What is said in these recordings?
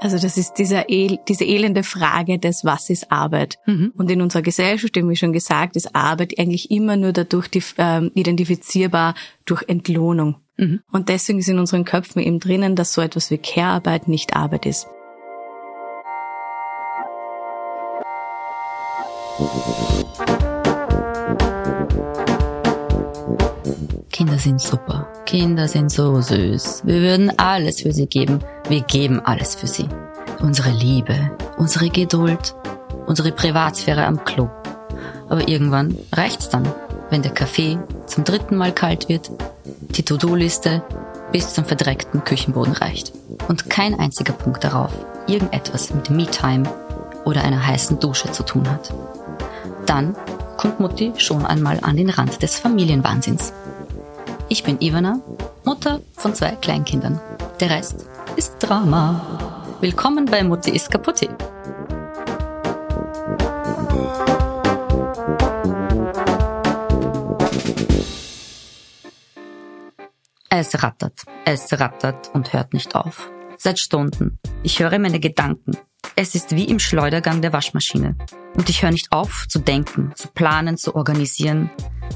Also das ist dieser El diese elende Frage des, was ist Arbeit? Mhm. Und in unserer Gesellschaft, wie schon gesagt, ist Arbeit eigentlich immer nur dadurch die, äh, identifizierbar durch Entlohnung. Mhm. Und deswegen ist in unseren Köpfen eben drinnen, dass so etwas wie Care-Arbeit nicht Arbeit ist. Kinder sind super. Kinder sind so süß. Wir würden alles für sie geben. Wir geben alles für sie. Unsere Liebe, unsere Geduld, unsere Privatsphäre am Klo. Aber irgendwann reicht's dann, wenn der Kaffee zum dritten Mal kalt wird, die To-Do-Liste bis zum verdreckten Küchenboden reicht und kein einziger Punkt darauf irgendetwas mit Me-Time oder einer heißen Dusche zu tun hat. Dann kommt Mutti schon einmal an den Rand des Familienwahnsinns. Ich bin Ivana, Mutter von zwei Kleinkindern. Der Rest ist Drama. Willkommen bei Mutti ist kaputti. Es rattert, es rattert und hört nicht auf. Seit Stunden. Ich höre meine Gedanken. Es ist wie im Schleudergang der Waschmaschine. Und ich höre nicht auf zu denken, zu planen, zu organisieren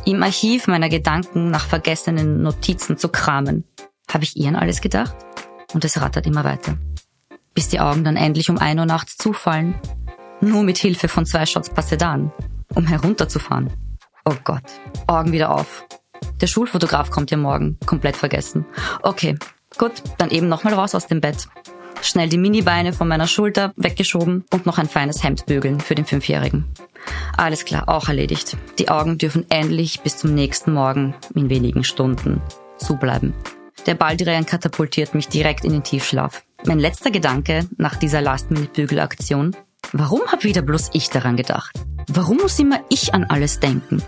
im Archiv meiner Gedanken nach vergessenen Notizen zu kramen. Habe ich ihren alles gedacht? Und es rattert immer weiter. Bis die Augen dann endlich um ein Uhr nachts zufallen. Nur mit Hilfe von zwei Shots Passedan, um herunterzufahren. Oh Gott, Augen wieder auf. Der Schulfotograf kommt ja morgen, komplett vergessen. Okay, gut, dann eben nochmal raus aus dem Bett. Schnell die Minibeine von meiner Schulter weggeschoben und noch ein feines Hemd bügeln für den Fünfjährigen. Alles klar, auch erledigt. Die Augen dürfen endlich bis zum nächsten Morgen in wenigen Stunden zubleiben. Der Balldrehen katapultiert mich direkt in den Tiefschlaf. Mein letzter Gedanke nach dieser Last-Minute-Bügelaktion. Warum hab wieder bloß ich daran gedacht? Warum muss immer ich an alles denken?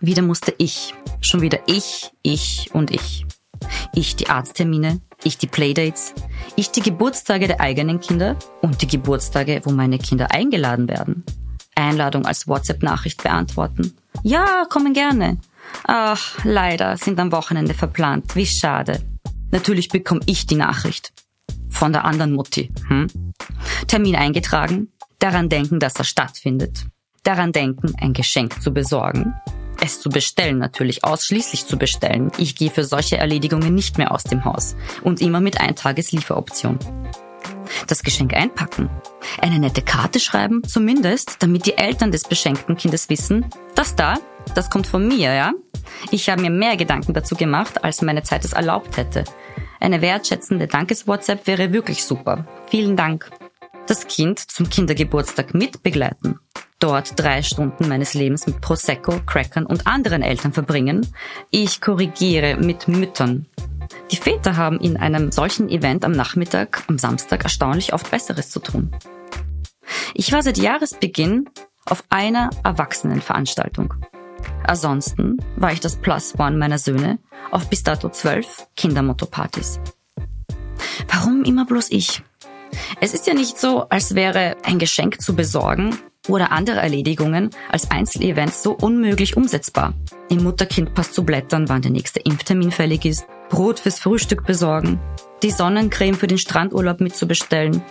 Wieder musste ich. Schon wieder ich, ich und ich. Ich die Arzttermine, ich die Playdates, ich die Geburtstage der eigenen Kinder und die Geburtstage, wo meine Kinder eingeladen werden. Einladung als WhatsApp-Nachricht beantworten. Ja, kommen gerne. Ach, leider sind am Wochenende verplant. Wie schade. Natürlich bekomme ich die Nachricht. Von der anderen Mutti. Hm? Termin eingetragen. Daran denken, dass er stattfindet. Daran denken, ein Geschenk zu besorgen. Es zu bestellen natürlich, ausschließlich zu bestellen. Ich gehe für solche Erledigungen nicht mehr aus dem Haus. Und immer mit Eintageslieferoption das Geschenk einpacken, eine nette Karte schreiben, zumindest, damit die Eltern des beschenkten Kindes wissen, das da, das kommt von mir, ja? Ich habe mir mehr Gedanken dazu gemacht, als meine Zeit es erlaubt hätte. Eine wertschätzende Dankes-WhatsApp wäre wirklich super. Vielen Dank. Das Kind zum Kindergeburtstag mitbegleiten. Dort drei Stunden meines Lebens mit Prosecco, Crackern und anderen Eltern verbringen. Ich korrigiere mit Müttern. Die Väter haben in einem solchen Event am Nachmittag, am Samstag erstaunlich oft Besseres zu tun. Ich war seit Jahresbeginn auf einer Erwachsenenveranstaltung. Ansonsten war ich das Plus One meiner Söhne auf bis dato zwölf Kindermotto-Partys. Warum immer bloß ich? Es ist ja nicht so, als wäre ein Geschenk zu besorgen oder andere Erledigungen als Einzelevents so unmöglich umsetzbar. Im Mutterkindpass zu blättern, wann der nächste Impftermin fällig ist, Brot fürs Frühstück besorgen, die Sonnencreme für den Strandurlaub mitzubestellen.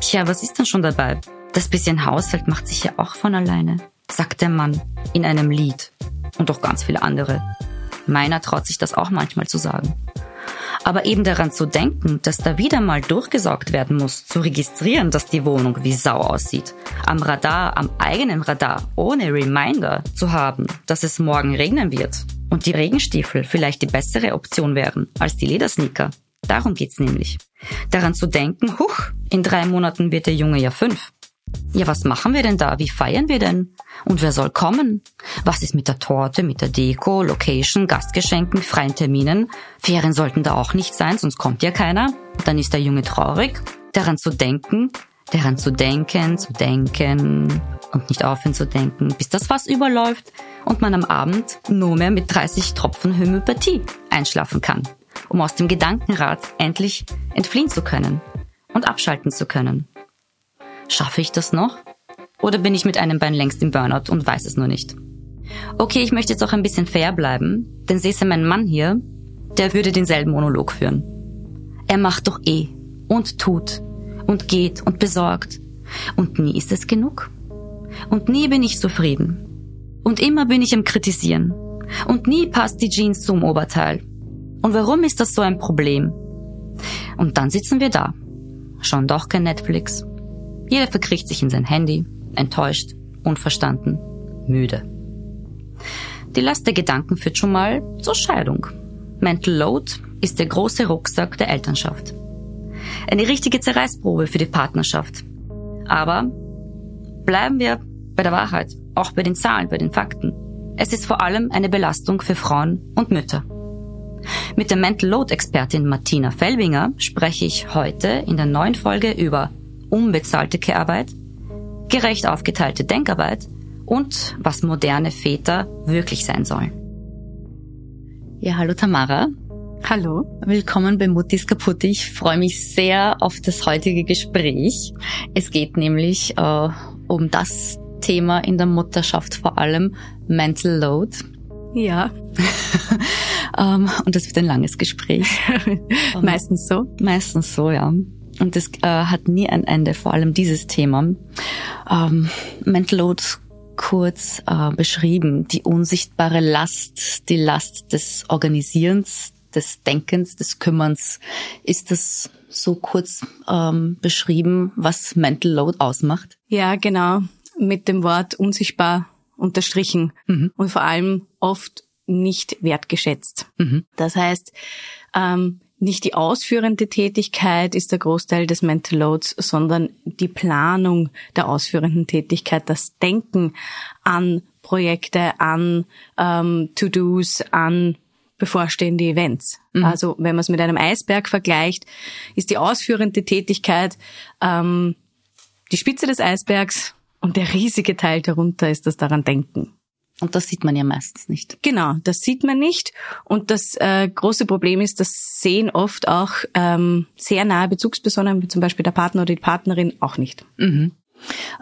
Tja, was ist denn schon dabei? Das bisschen Haushalt macht sich ja auch von alleine, sagt der Mann in einem Lied. Und auch ganz viele andere. Meiner traut sich das auch manchmal zu sagen. Aber eben daran zu denken, dass da wieder mal durchgesaugt werden muss, zu registrieren, dass die Wohnung wie Sau aussieht, am Radar, am eigenen Radar, ohne Reminder zu haben, dass es morgen regnen wird und die Regenstiefel vielleicht die bessere Option wären als die Ledersneaker. Darum geht's nämlich. Daran zu denken, huch, in drei Monaten wird der Junge ja fünf. Ja, was machen wir denn da? Wie feiern wir denn? Und wer soll kommen? Was ist mit der Torte, mit der Deko, Location, Gastgeschenken, freien Terminen? Ferien sollten da auch nicht sein, sonst kommt ja keiner. Dann ist der Junge traurig. Daran zu denken, daran zu denken, zu denken und nicht aufhören zu denken, bis das Fass überläuft und man am Abend nur mehr mit 30 Tropfen Homöopathie einschlafen kann, um aus dem Gedankenrad endlich entfliehen zu können und abschalten zu können. Schaffe ich das noch? Oder bin ich mit einem Bein längst im Burnout und weiß es nur nicht? Okay, ich möchte jetzt auch ein bisschen fair bleiben, denn sehe mein Mann hier, der würde denselben Monolog führen. Er macht doch eh und tut und geht und besorgt. Und nie ist es genug. Und nie bin ich zufrieden. Und immer bin ich am Kritisieren. Und nie passt die Jeans zum Oberteil. Und warum ist das so ein Problem? Und dann sitzen wir da. Schauen doch kein Netflix. Jeder verkriecht sich in sein Handy, enttäuscht, unverstanden, müde. Die Last der Gedanken führt schon mal zur Scheidung. Mental Load ist der große Rucksack der Elternschaft. Eine richtige Zerreißprobe für die Partnerschaft. Aber bleiben wir bei der Wahrheit, auch bei den Zahlen, bei den Fakten. Es ist vor allem eine Belastung für Frauen und Mütter. Mit der Mental Load Expertin Martina Felbinger spreche ich heute in der neuen Folge über unbezahlte Care-Arbeit, gerecht aufgeteilte Denkarbeit und was moderne Väter wirklich sein sollen. Ja, hallo Tamara. Hallo. Willkommen bei Muttis kaputt. Ich freue mich sehr auf das heutige Gespräch. Es geht nämlich äh, um das Thema in der Mutterschaft, vor allem Mental Load. Ja. ähm, und das wird ein langes Gespräch. meistens so. Meistens so, ja. Und das äh, hat nie ein Ende, vor allem dieses Thema. Ähm, Mental Load kurz äh, beschrieben. Die unsichtbare Last, die Last des Organisierens, des Denkens, des Kümmerns. Ist das so kurz ähm, beschrieben, was Mental Load ausmacht? Ja, genau. Mit dem Wort unsichtbar unterstrichen mhm. und vor allem oft nicht wertgeschätzt. Mhm. Das heißt, ähm, nicht die ausführende Tätigkeit ist der Großteil des Mental Loads, sondern die Planung der ausführenden Tätigkeit, das Denken an Projekte, an ähm, To-Dos, an bevorstehende Events. Mhm. Also wenn man es mit einem Eisberg vergleicht, ist die ausführende Tätigkeit ähm, die Spitze des Eisbergs und der riesige Teil darunter ist das daran Denken. Und das sieht man ja meistens nicht. Genau, das sieht man nicht. Und das äh, große Problem ist, das sehen oft auch ähm, sehr nahe Bezugspersonen, wie zum Beispiel der Partner oder die Partnerin, auch nicht. Mhm.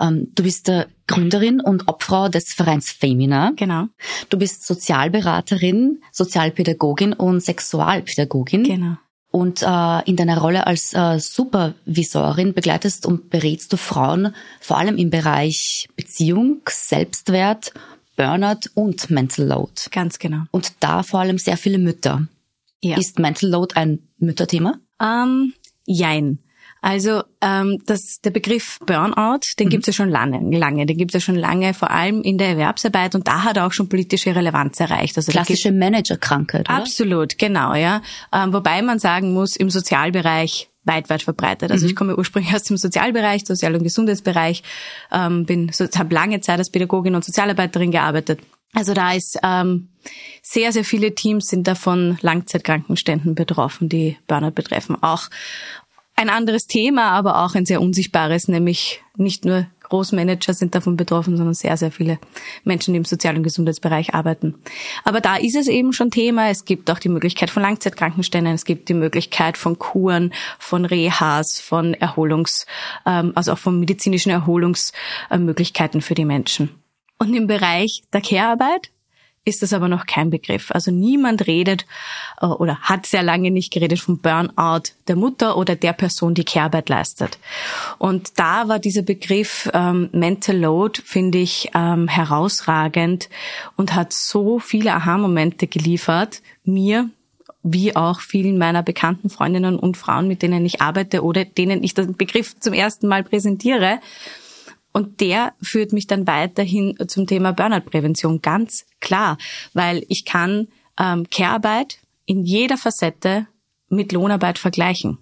Ähm, du bist der Gründerin und Obfrau des Vereins Femina. Genau. Du bist Sozialberaterin, Sozialpädagogin und Sexualpädagogin. Genau. Und äh, in deiner Rolle als äh, Supervisorin begleitest und berätst du Frauen vor allem im Bereich Beziehung, Selbstwert Burnout und Mental Load. Ganz genau. Und da vor allem sehr viele Mütter. Ja. Ist Mental Load ein Mütterthema? Ähm, jein. Also ähm, das, der Begriff Burnout, den mhm. gibt's ja schon lange, lange. Den gibt's ja schon lange, vor allem in der Erwerbsarbeit und da hat er auch schon politische Relevanz erreicht. Also Klassische Managerkrankheit, oder? Absolut, genau, ja. Ähm, wobei man sagen muss, im Sozialbereich weit, weit verbreitet. Also mhm. ich komme ursprünglich aus dem Sozialbereich, Sozial- und Gesundheitsbereich, ähm, bin, so, habe lange Zeit als Pädagogin und Sozialarbeiterin gearbeitet. Also da ist ähm, sehr, sehr viele Teams sind davon Langzeitkrankenständen betroffen, die Burnout betreffen. Auch ein anderes Thema, aber auch ein sehr unsichtbares, nämlich nicht nur Großmanager sind davon betroffen, sondern sehr, sehr viele Menschen, die im Sozial- und Gesundheitsbereich arbeiten. Aber da ist es eben schon Thema. Es gibt auch die Möglichkeit von Langzeitkrankenständen, es gibt die Möglichkeit von Kuren, von Rehas, von Erholungs, ähm, also auch von medizinischen Erholungsmöglichkeiten für die Menschen. Und im Bereich der Care-Arbeit ist das aber noch kein Begriff. Also niemand redet äh, oder hat sehr lange nicht geredet vom Burnout der Mutter oder der Person, die Care-Arbeit leistet. Und da war dieser Begriff ähm, Mental Load, finde ich, ähm, herausragend und hat so viele Aha-Momente geliefert, mir wie auch vielen meiner bekannten Freundinnen und Frauen, mit denen ich arbeite oder denen ich den Begriff zum ersten Mal präsentiere und der führt mich dann weiterhin zum Thema Burnout-Prävention, ganz klar, weil ich kann ähm, Care-Arbeit in jeder Facette mit Lohnarbeit vergleichen.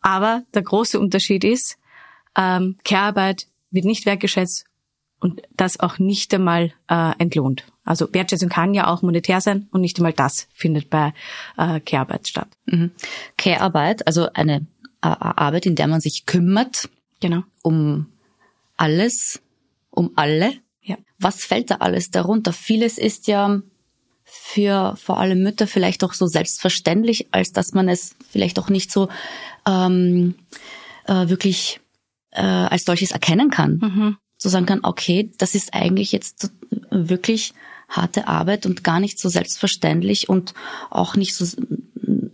Aber der große Unterschied ist, ähm, Care-Arbeit wird nicht wertgeschätzt und das auch nicht einmal äh, entlohnt. Also Wertschätzung kann ja auch monetär sein und nicht einmal das findet bei äh, Care-Arbeit statt. Mhm. Care-Arbeit, also eine äh, Arbeit, in der man sich kümmert genau. um alles um alle. Ja. Was fällt da alles darunter? Vieles ist ja für vor allem Mütter vielleicht auch so selbstverständlich, als dass man es vielleicht auch nicht so ähm, äh, wirklich äh, als solches erkennen kann. Mhm. So sagen kann, okay, das ist eigentlich jetzt wirklich harte Arbeit und gar nicht so selbstverständlich und auch nicht so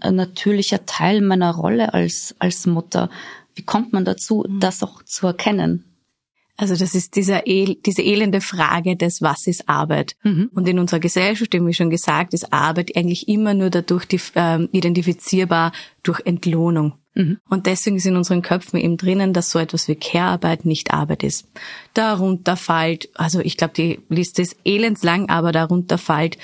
ein natürlicher Teil meiner Rolle als, als Mutter. Wie kommt man dazu, mhm. das auch zu erkennen? Also das ist dieser El diese elende Frage des, was ist Arbeit? Mhm. Und in unserer Gesellschaft, wie schon gesagt, ist Arbeit eigentlich immer nur dadurch äh, identifizierbar durch Entlohnung. Mhm. Und deswegen ist in unseren Köpfen eben drinnen, dass so etwas wie Care-Arbeit nicht Arbeit ist. Darunter fällt, also ich glaube, die Liste ist elendslang, aber darunter fällt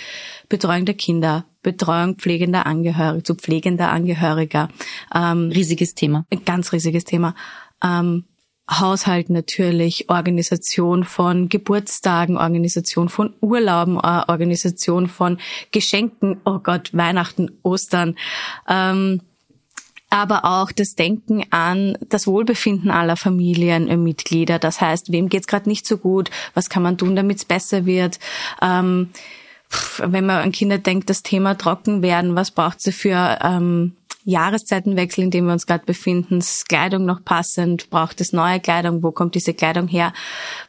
Betreuung der Kinder, Betreuung pflegender Angehöriger, zu pflegender Angehöriger. Ähm, riesiges Thema. Ein ganz riesiges Thema. Ähm, Haushalt natürlich, Organisation von Geburtstagen, Organisation von Urlauben, äh, Organisation von Geschenken, oh Gott, Weihnachten, Ostern. Ähm, aber auch das Denken an das Wohlbefinden aller Familienmitglieder. Das heißt, wem geht's gerade nicht so gut? Was kann man tun, damit es besser wird? Ähm, wenn man an Kinder denkt, das Thema trocken werden, was braucht sie für ähm, Jahreszeitenwechsel, in dem wir uns gerade befinden, ist Kleidung noch passend, braucht es neue Kleidung, wo kommt diese Kleidung her,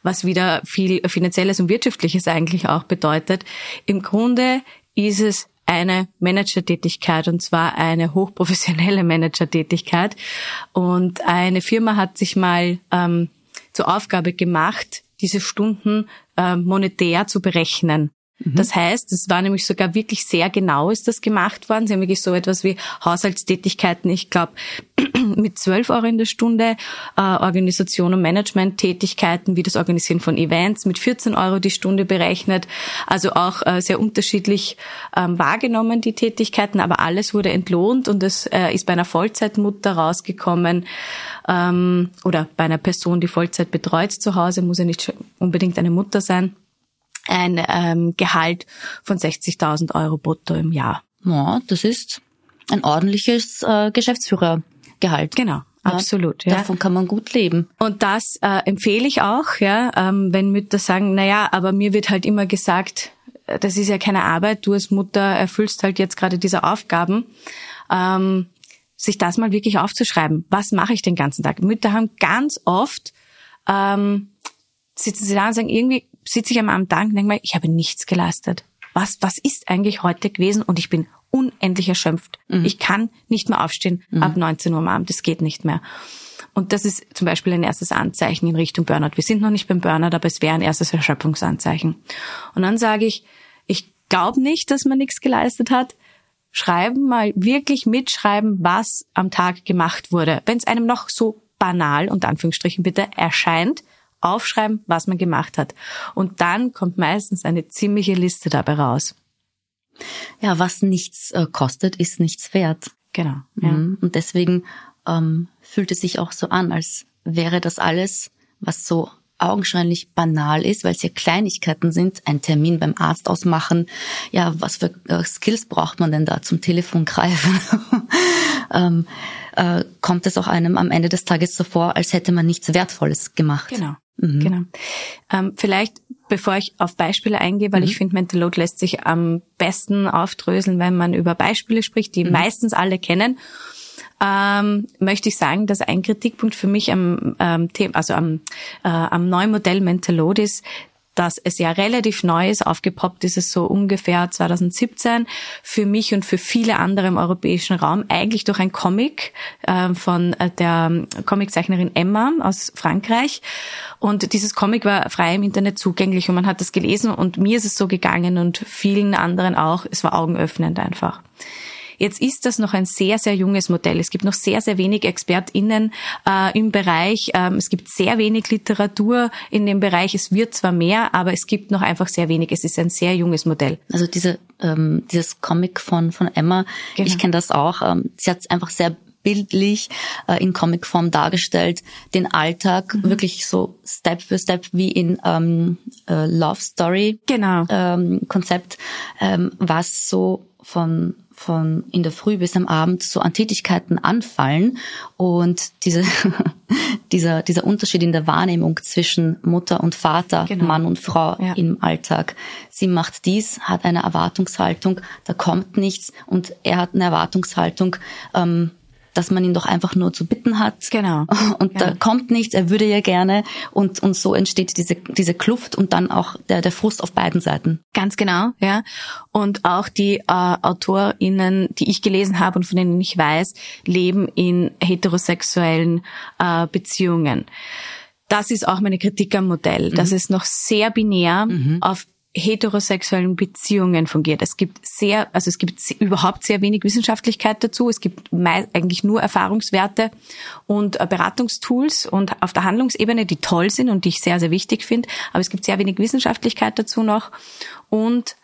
was wieder viel finanzielles und wirtschaftliches eigentlich auch bedeutet. Im Grunde ist es eine Managertätigkeit und zwar eine hochprofessionelle Managertätigkeit. Und eine Firma hat sich mal ähm, zur Aufgabe gemacht, diese Stunden äh, monetär zu berechnen. Mhm. Das heißt, es war nämlich sogar wirklich sehr genau ist das gemacht worden. Sie haben wirklich so etwas wie Haushaltstätigkeiten, ich glaube, mit 12 Euro in der Stunde, äh, Organisation und Management-Tätigkeiten wie das Organisieren von Events mit 14 Euro die Stunde berechnet. Also auch äh, sehr unterschiedlich ähm, wahrgenommen, die Tätigkeiten, aber alles wurde entlohnt und es äh, ist bei einer Vollzeitmutter rausgekommen ähm, oder bei einer Person, die Vollzeit betreut zu Hause, muss ja nicht unbedingt eine Mutter sein ein ähm, Gehalt von 60.000 Euro brutto im Jahr. Ja, das ist ein ordentliches äh, Geschäftsführergehalt. Genau. Ja, absolut. Ja. Davon kann man gut leben. Und das äh, empfehle ich auch, ja, ähm, wenn Mütter sagen, na ja, aber mir wird halt immer gesagt, äh, das ist ja keine Arbeit, du als Mutter erfüllst halt jetzt gerade diese Aufgaben. Ähm, sich das mal wirklich aufzuschreiben. Was mache ich den ganzen Tag? Mütter haben ganz oft ähm, sitzen sie da und sagen, irgendwie sitze ich am Abend da und denke mir, ich habe nichts geleistet. Was, was ist eigentlich heute gewesen? Und ich bin unendlich erschöpft. Mhm. Ich kann nicht mehr aufstehen mhm. ab 19 Uhr am Abend. Das geht nicht mehr. Und das ist zum Beispiel ein erstes Anzeichen in Richtung Burnout. Wir sind noch nicht beim Burnout, aber es wäre ein erstes Erschöpfungsanzeichen. Und dann sage ich, ich glaube nicht, dass man nichts geleistet hat. Schreiben mal wirklich mitschreiben, was am Tag gemacht wurde. Wenn es einem noch so banal, und Anführungsstrichen bitte, erscheint, aufschreiben, was man gemacht hat. Und dann kommt meistens eine ziemliche Liste dabei raus. Ja, was nichts äh, kostet, ist nichts wert. Genau. Ja. Mhm. Und deswegen ähm, fühlt es sich auch so an, als wäre das alles, was so augenscheinlich banal ist, weil es ja Kleinigkeiten sind, ein Termin beim Arzt ausmachen. Ja, was für äh, Skills braucht man denn da zum Telefon greifen? ähm, äh, kommt es auch einem am Ende des Tages so vor, als hätte man nichts Wertvolles gemacht. Genau. Mhm. Genau. Ähm, vielleicht, bevor ich auf Beispiele eingehe, weil mhm. ich finde, Mental Load lässt sich am besten aufdröseln, wenn man über Beispiele spricht, die mhm. meistens alle kennen. Ähm, möchte ich sagen, dass ein Kritikpunkt für mich am ähm, Thema, also am, äh, am neuen Modell Mental Load ist, dass es ja relativ neu ist, aufgepoppt ist es so ungefähr 2017, für mich und für viele andere im europäischen Raum, eigentlich durch ein Comic äh, von äh, der Comiczeichnerin Emma aus Frankreich. Und dieses Comic war frei im Internet zugänglich und man hat das gelesen und mir ist es so gegangen und vielen anderen auch. Es war augenöffnend einfach. Jetzt ist das noch ein sehr, sehr junges Modell. Es gibt noch sehr, sehr wenig ExpertInnen äh, im Bereich. Ähm, es gibt sehr wenig Literatur in dem Bereich. Es wird zwar mehr, aber es gibt noch einfach sehr wenig. Es ist ein sehr junges Modell. Also diese, ähm, dieses Comic von, von Emma, genau. ich kenne das auch. Ähm, sie hat einfach sehr bildlich äh, in Comicform dargestellt, den Alltag mhm. wirklich so Step für Step wie in ähm, äh, Love Story genau. ähm, Konzept, ähm, was so von von in der Früh bis am Abend so an Tätigkeiten anfallen und diese, dieser, dieser Unterschied in der Wahrnehmung zwischen Mutter und Vater, genau. Mann und Frau ja. im Alltag. Sie macht dies, hat eine Erwartungshaltung, da kommt nichts und er hat eine Erwartungshaltung, ähm, dass man ihn doch einfach nur zu bitten hat. Genau. Und ja. da kommt nichts, er würde ja gerne. Und, und so entsteht diese, diese Kluft und dann auch der, der Frust auf beiden Seiten. Ganz genau, ja. Und auch die äh, AutorInnen, die ich gelesen habe und von denen ich weiß, leben in heterosexuellen äh, Beziehungen. Das ist auch meine Kritik am Modell, dass es noch sehr binär auf heterosexuellen Beziehungen fungiert. Es gibt sehr, also es gibt überhaupt sehr wenig Wissenschaftlichkeit dazu. Es gibt eigentlich nur Erfahrungswerte und äh, Beratungstools und auf der Handlungsebene, die toll sind und die ich sehr, sehr wichtig finde. Aber es gibt sehr wenig Wissenschaftlichkeit dazu noch und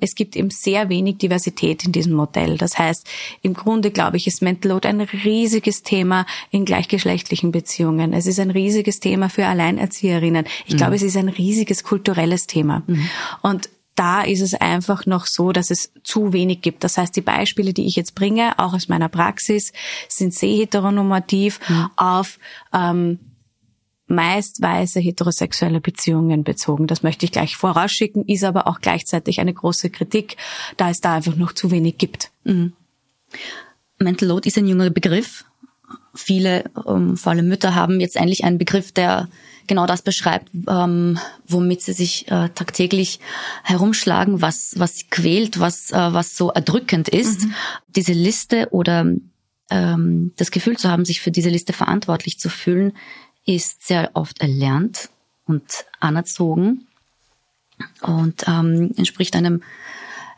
es gibt eben sehr wenig Diversität in diesem Modell. Das heißt, im Grunde glaube ich, ist Mental Load ein riesiges Thema in gleichgeschlechtlichen Beziehungen. Es ist ein riesiges Thema für Alleinerzieherinnen. Ich mhm. glaube, es ist ein riesiges kulturelles Thema. Mhm. Und da ist es einfach noch so, dass es zu wenig gibt. Das heißt, die Beispiele, die ich jetzt bringe, auch aus meiner Praxis, sind sehr heteronormativ mhm. auf ähm, meist weiße heterosexuelle Beziehungen bezogen. Das möchte ich gleich vorausschicken, ist aber auch gleichzeitig eine große Kritik, da es da einfach noch zu wenig gibt. Mhm. Mental Load ist ein junger Begriff. Viele, ähm, vor allem Mütter, haben jetzt endlich einen Begriff, der genau das beschreibt, ähm, womit sie sich äh, tagtäglich herumschlagen, was, was sie quält, was, äh, was so erdrückend ist. Mhm. Diese Liste oder ähm, das Gefühl zu haben, sich für diese Liste verantwortlich zu fühlen, ist sehr oft erlernt und anerzogen und ähm, entspricht einem,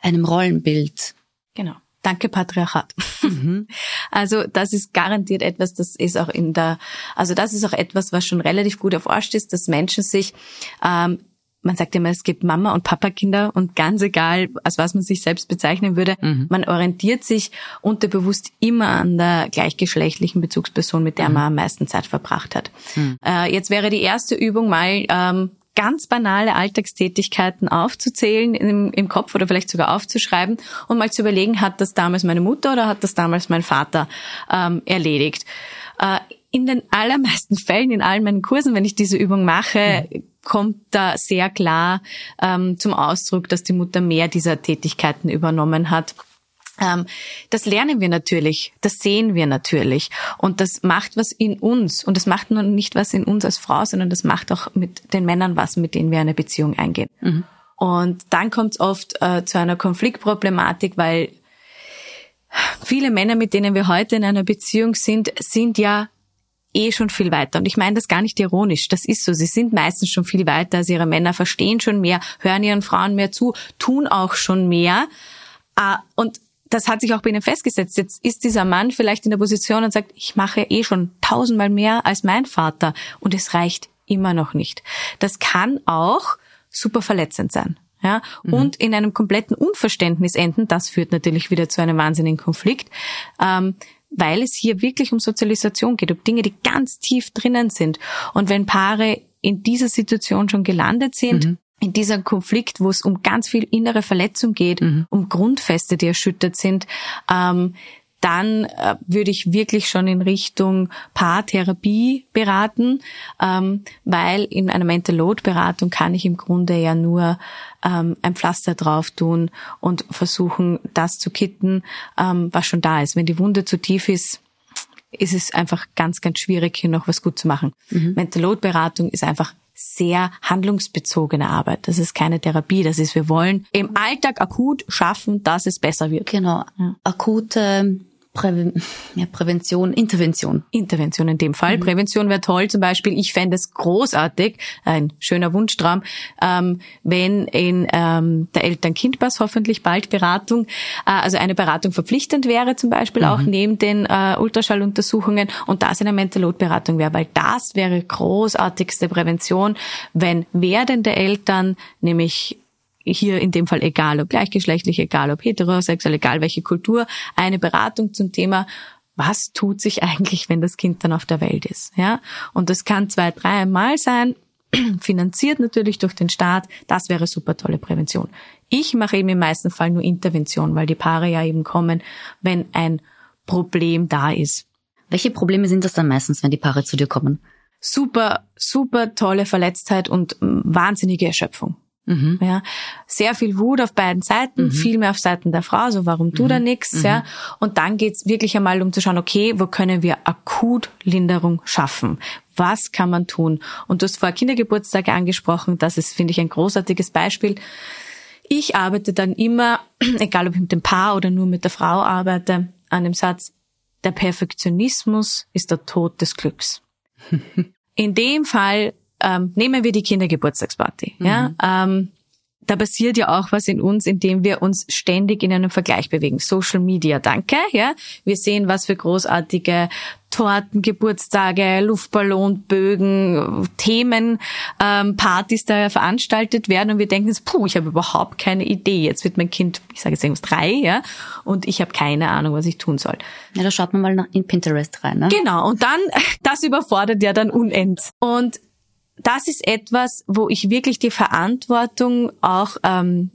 einem Rollenbild. Genau. Danke, Patriarchat. Mhm. Also das ist garantiert etwas, das ist auch in der, also das ist auch etwas, was schon relativ gut erforscht ist, dass Menschen sich ähm, man sagt immer, es gibt Mama- und Papakinder und ganz egal, als was man sich selbst bezeichnen würde, mhm. man orientiert sich unterbewusst immer an der gleichgeschlechtlichen Bezugsperson, mit der mhm. man am meisten Zeit verbracht hat. Mhm. Äh, jetzt wäre die erste Übung mal ähm, ganz banale Alltagstätigkeiten aufzuzählen im, im, Kopf oder vielleicht sogar aufzuschreiben und mal zu überlegen, hat das damals meine Mutter oder hat das damals mein Vater ähm, erledigt. Äh, in den allermeisten Fällen, in allen meinen Kursen, wenn ich diese Übung mache, mhm kommt da sehr klar ähm, zum Ausdruck, dass die Mutter mehr dieser Tätigkeiten übernommen hat. Ähm, das lernen wir natürlich, das sehen wir natürlich und das macht was in uns und das macht nur nicht was in uns als Frau, sondern das macht auch mit den Männern was, mit denen wir eine Beziehung eingehen. Mhm. Und dann kommt es oft äh, zu einer Konfliktproblematik, weil viele Männer, mit denen wir heute in einer Beziehung sind, sind ja eh schon viel weiter. Und ich meine das gar nicht ironisch. Das ist so. Sie sind meistens schon viel weiter als ihre Männer, verstehen schon mehr, hören ihren Frauen mehr zu, tun auch schon mehr. Ah, und das hat sich auch bei ihnen festgesetzt. Jetzt ist dieser Mann vielleicht in der Position und sagt, ich mache eh schon tausendmal mehr als mein Vater. Und es reicht immer noch nicht. Das kann auch super verletzend sein. Ja, mhm. und in einem kompletten Unverständnis enden. Das führt natürlich wieder zu einem wahnsinnigen Konflikt. Ähm, weil es hier wirklich um Sozialisation geht, um Dinge, die ganz tief drinnen sind. Und wenn Paare in dieser Situation schon gelandet sind, mhm. in diesem Konflikt, wo es um ganz viel innere Verletzung geht, mhm. um Grundfeste, die erschüttert sind, ähm, dann äh, würde ich wirklich schon in Richtung Paartherapie beraten, ähm, weil in einer Mental Load Beratung kann ich im Grunde ja nur ähm, ein Pflaster drauf tun und versuchen, das zu kitten, ähm, was schon da ist. Wenn die Wunde zu tief ist, ist es einfach ganz, ganz schwierig, hier noch was gut zu machen. Mhm. Mental Load Beratung ist einfach sehr handlungsbezogene Arbeit. Das ist keine Therapie. Das ist, wir wollen im Alltag akut schaffen, dass es besser wird. Genau. Akute Präven ja, Prävention, Intervention. Intervention in dem Fall. Mhm. Prävention wäre toll. Zum Beispiel, ich fände es großartig, ein schöner Wunschtraum, ähm, wenn in ähm, der Eltern-Kind-Pass hoffentlich bald Beratung, äh, also eine Beratung verpflichtend wäre zum Beispiel mhm. auch neben den äh, Ultraschalluntersuchungen und das eine Mentalot-Beratung wäre, weil das wäre großartigste Prävention, wenn werdende Eltern nämlich hier in dem Fall egal ob gleichgeschlechtlich, egal ob heterosexuell, egal welche Kultur, eine Beratung zum Thema, was tut sich eigentlich, wenn das Kind dann auf der Welt ist, ja? Und das kann zwei, dreimal sein, finanziert natürlich durch den Staat. Das wäre super tolle Prävention. Ich mache eben im meisten Fall nur Intervention, weil die Paare ja eben kommen, wenn ein Problem da ist. Welche Probleme sind das dann meistens, wenn die Paare zu dir kommen? Super, super tolle Verletztheit und wahnsinnige Erschöpfung. Mhm. Ja, sehr viel Wut auf beiden Seiten, mhm. viel mehr auf Seiten der Frau, so warum tu mhm. da nichts, mhm. ja. Und dann geht's wirklich einmal um zu schauen, okay, wo können wir akut Linderung schaffen? Was kann man tun? Und du hast vor Kindergeburtstage angesprochen, das ist, finde ich, ein großartiges Beispiel. Ich arbeite dann immer, egal ob ich mit dem Paar oder nur mit der Frau arbeite, an dem Satz, der Perfektionismus ist der Tod des Glücks. In dem Fall ähm, nehmen wir die Kindergeburtstagsparty. Mhm. Ja, ähm, da passiert ja auch was in uns, indem wir uns ständig in einem Vergleich bewegen. Social Media, danke. Ja, wir sehen, was für großartige Torten, Geburtstage, Luftballonbögen, Themen, ähm, Partys da veranstaltet werden und wir denken, puh, ich habe überhaupt keine Idee. Jetzt wird mein Kind, ich sage jetzt irgendwas drei, ja, und ich habe keine Ahnung, was ich tun soll. Ja, da schaut man mal in Pinterest rein. Ne? Genau. Und dann, das überfordert ja dann unend. Und das ist etwas, wo ich wirklich die Verantwortung auch ähm,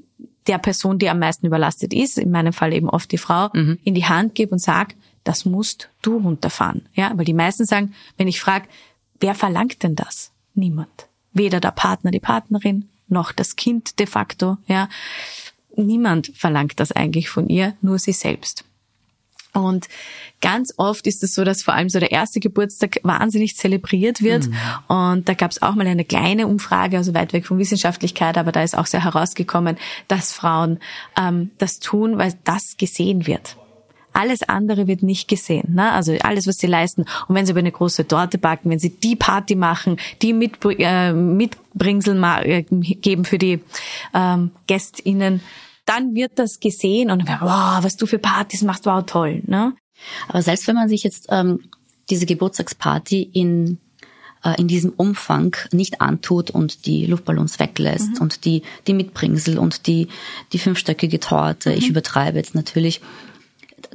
der Person, die am meisten überlastet ist, in meinem Fall eben oft die Frau, mhm. in die Hand gebe und sage, das musst du runterfahren. Ja, weil die meisten sagen, wenn ich frage, wer verlangt denn das? Niemand. Weder der Partner, die Partnerin, noch das Kind de facto. Ja, niemand verlangt das eigentlich von ihr, nur sie selbst. Und ganz oft ist es so, dass vor allem so der erste Geburtstag wahnsinnig zelebriert wird. Mhm. Und da gab es auch mal eine kleine Umfrage, also weit weg von Wissenschaftlichkeit, aber da ist auch sehr herausgekommen, dass Frauen ähm, das tun, weil das gesehen wird. Alles andere wird nicht gesehen. Ne? Also alles, was sie leisten. Und wenn sie über eine große Torte backen, wenn sie die Party machen, die mit, äh, Mitbringsel äh, geben für die ähm, GästInnen, dann wird das gesehen und wow, was du für Partys machst, wow, toll. Ne? Aber selbst wenn man sich jetzt ähm, diese Geburtstagsparty in äh, in diesem Umfang nicht antut und die Luftballons weglässt mhm. und die die Mitbringsel und die die fünfstöckige Torte, mhm. ich übertreibe jetzt natürlich,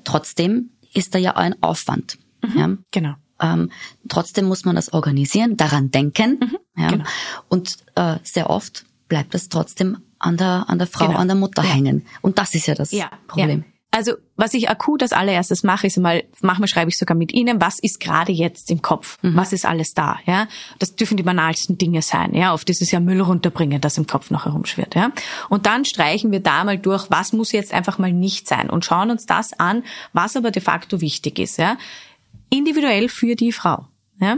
trotzdem ist da ja ein Aufwand. Mhm. Ja? Genau. Ähm, trotzdem muss man das organisieren, daran denken. Mhm. Ja? Genau. Und äh, sehr oft bleibt das trotzdem an der, an der Frau, genau. an der Mutter ja. hängen. Und das ist ja das ja. Problem. Ja. Also was ich akut als allererstes mache, ist einmal, manchmal schreibe ich sogar mit Ihnen, was ist gerade jetzt im Kopf? Mhm. Was ist alles da? Ja, das dürfen die banalsten Dinge sein. Ja, oft ist es ja Müll runterbringen, das im Kopf noch herumschwirrt. Ja, und dann streichen wir da mal durch, was muss jetzt einfach mal nicht sein und schauen uns das an, was aber de facto wichtig ist. Ja, individuell für die Frau. Ja.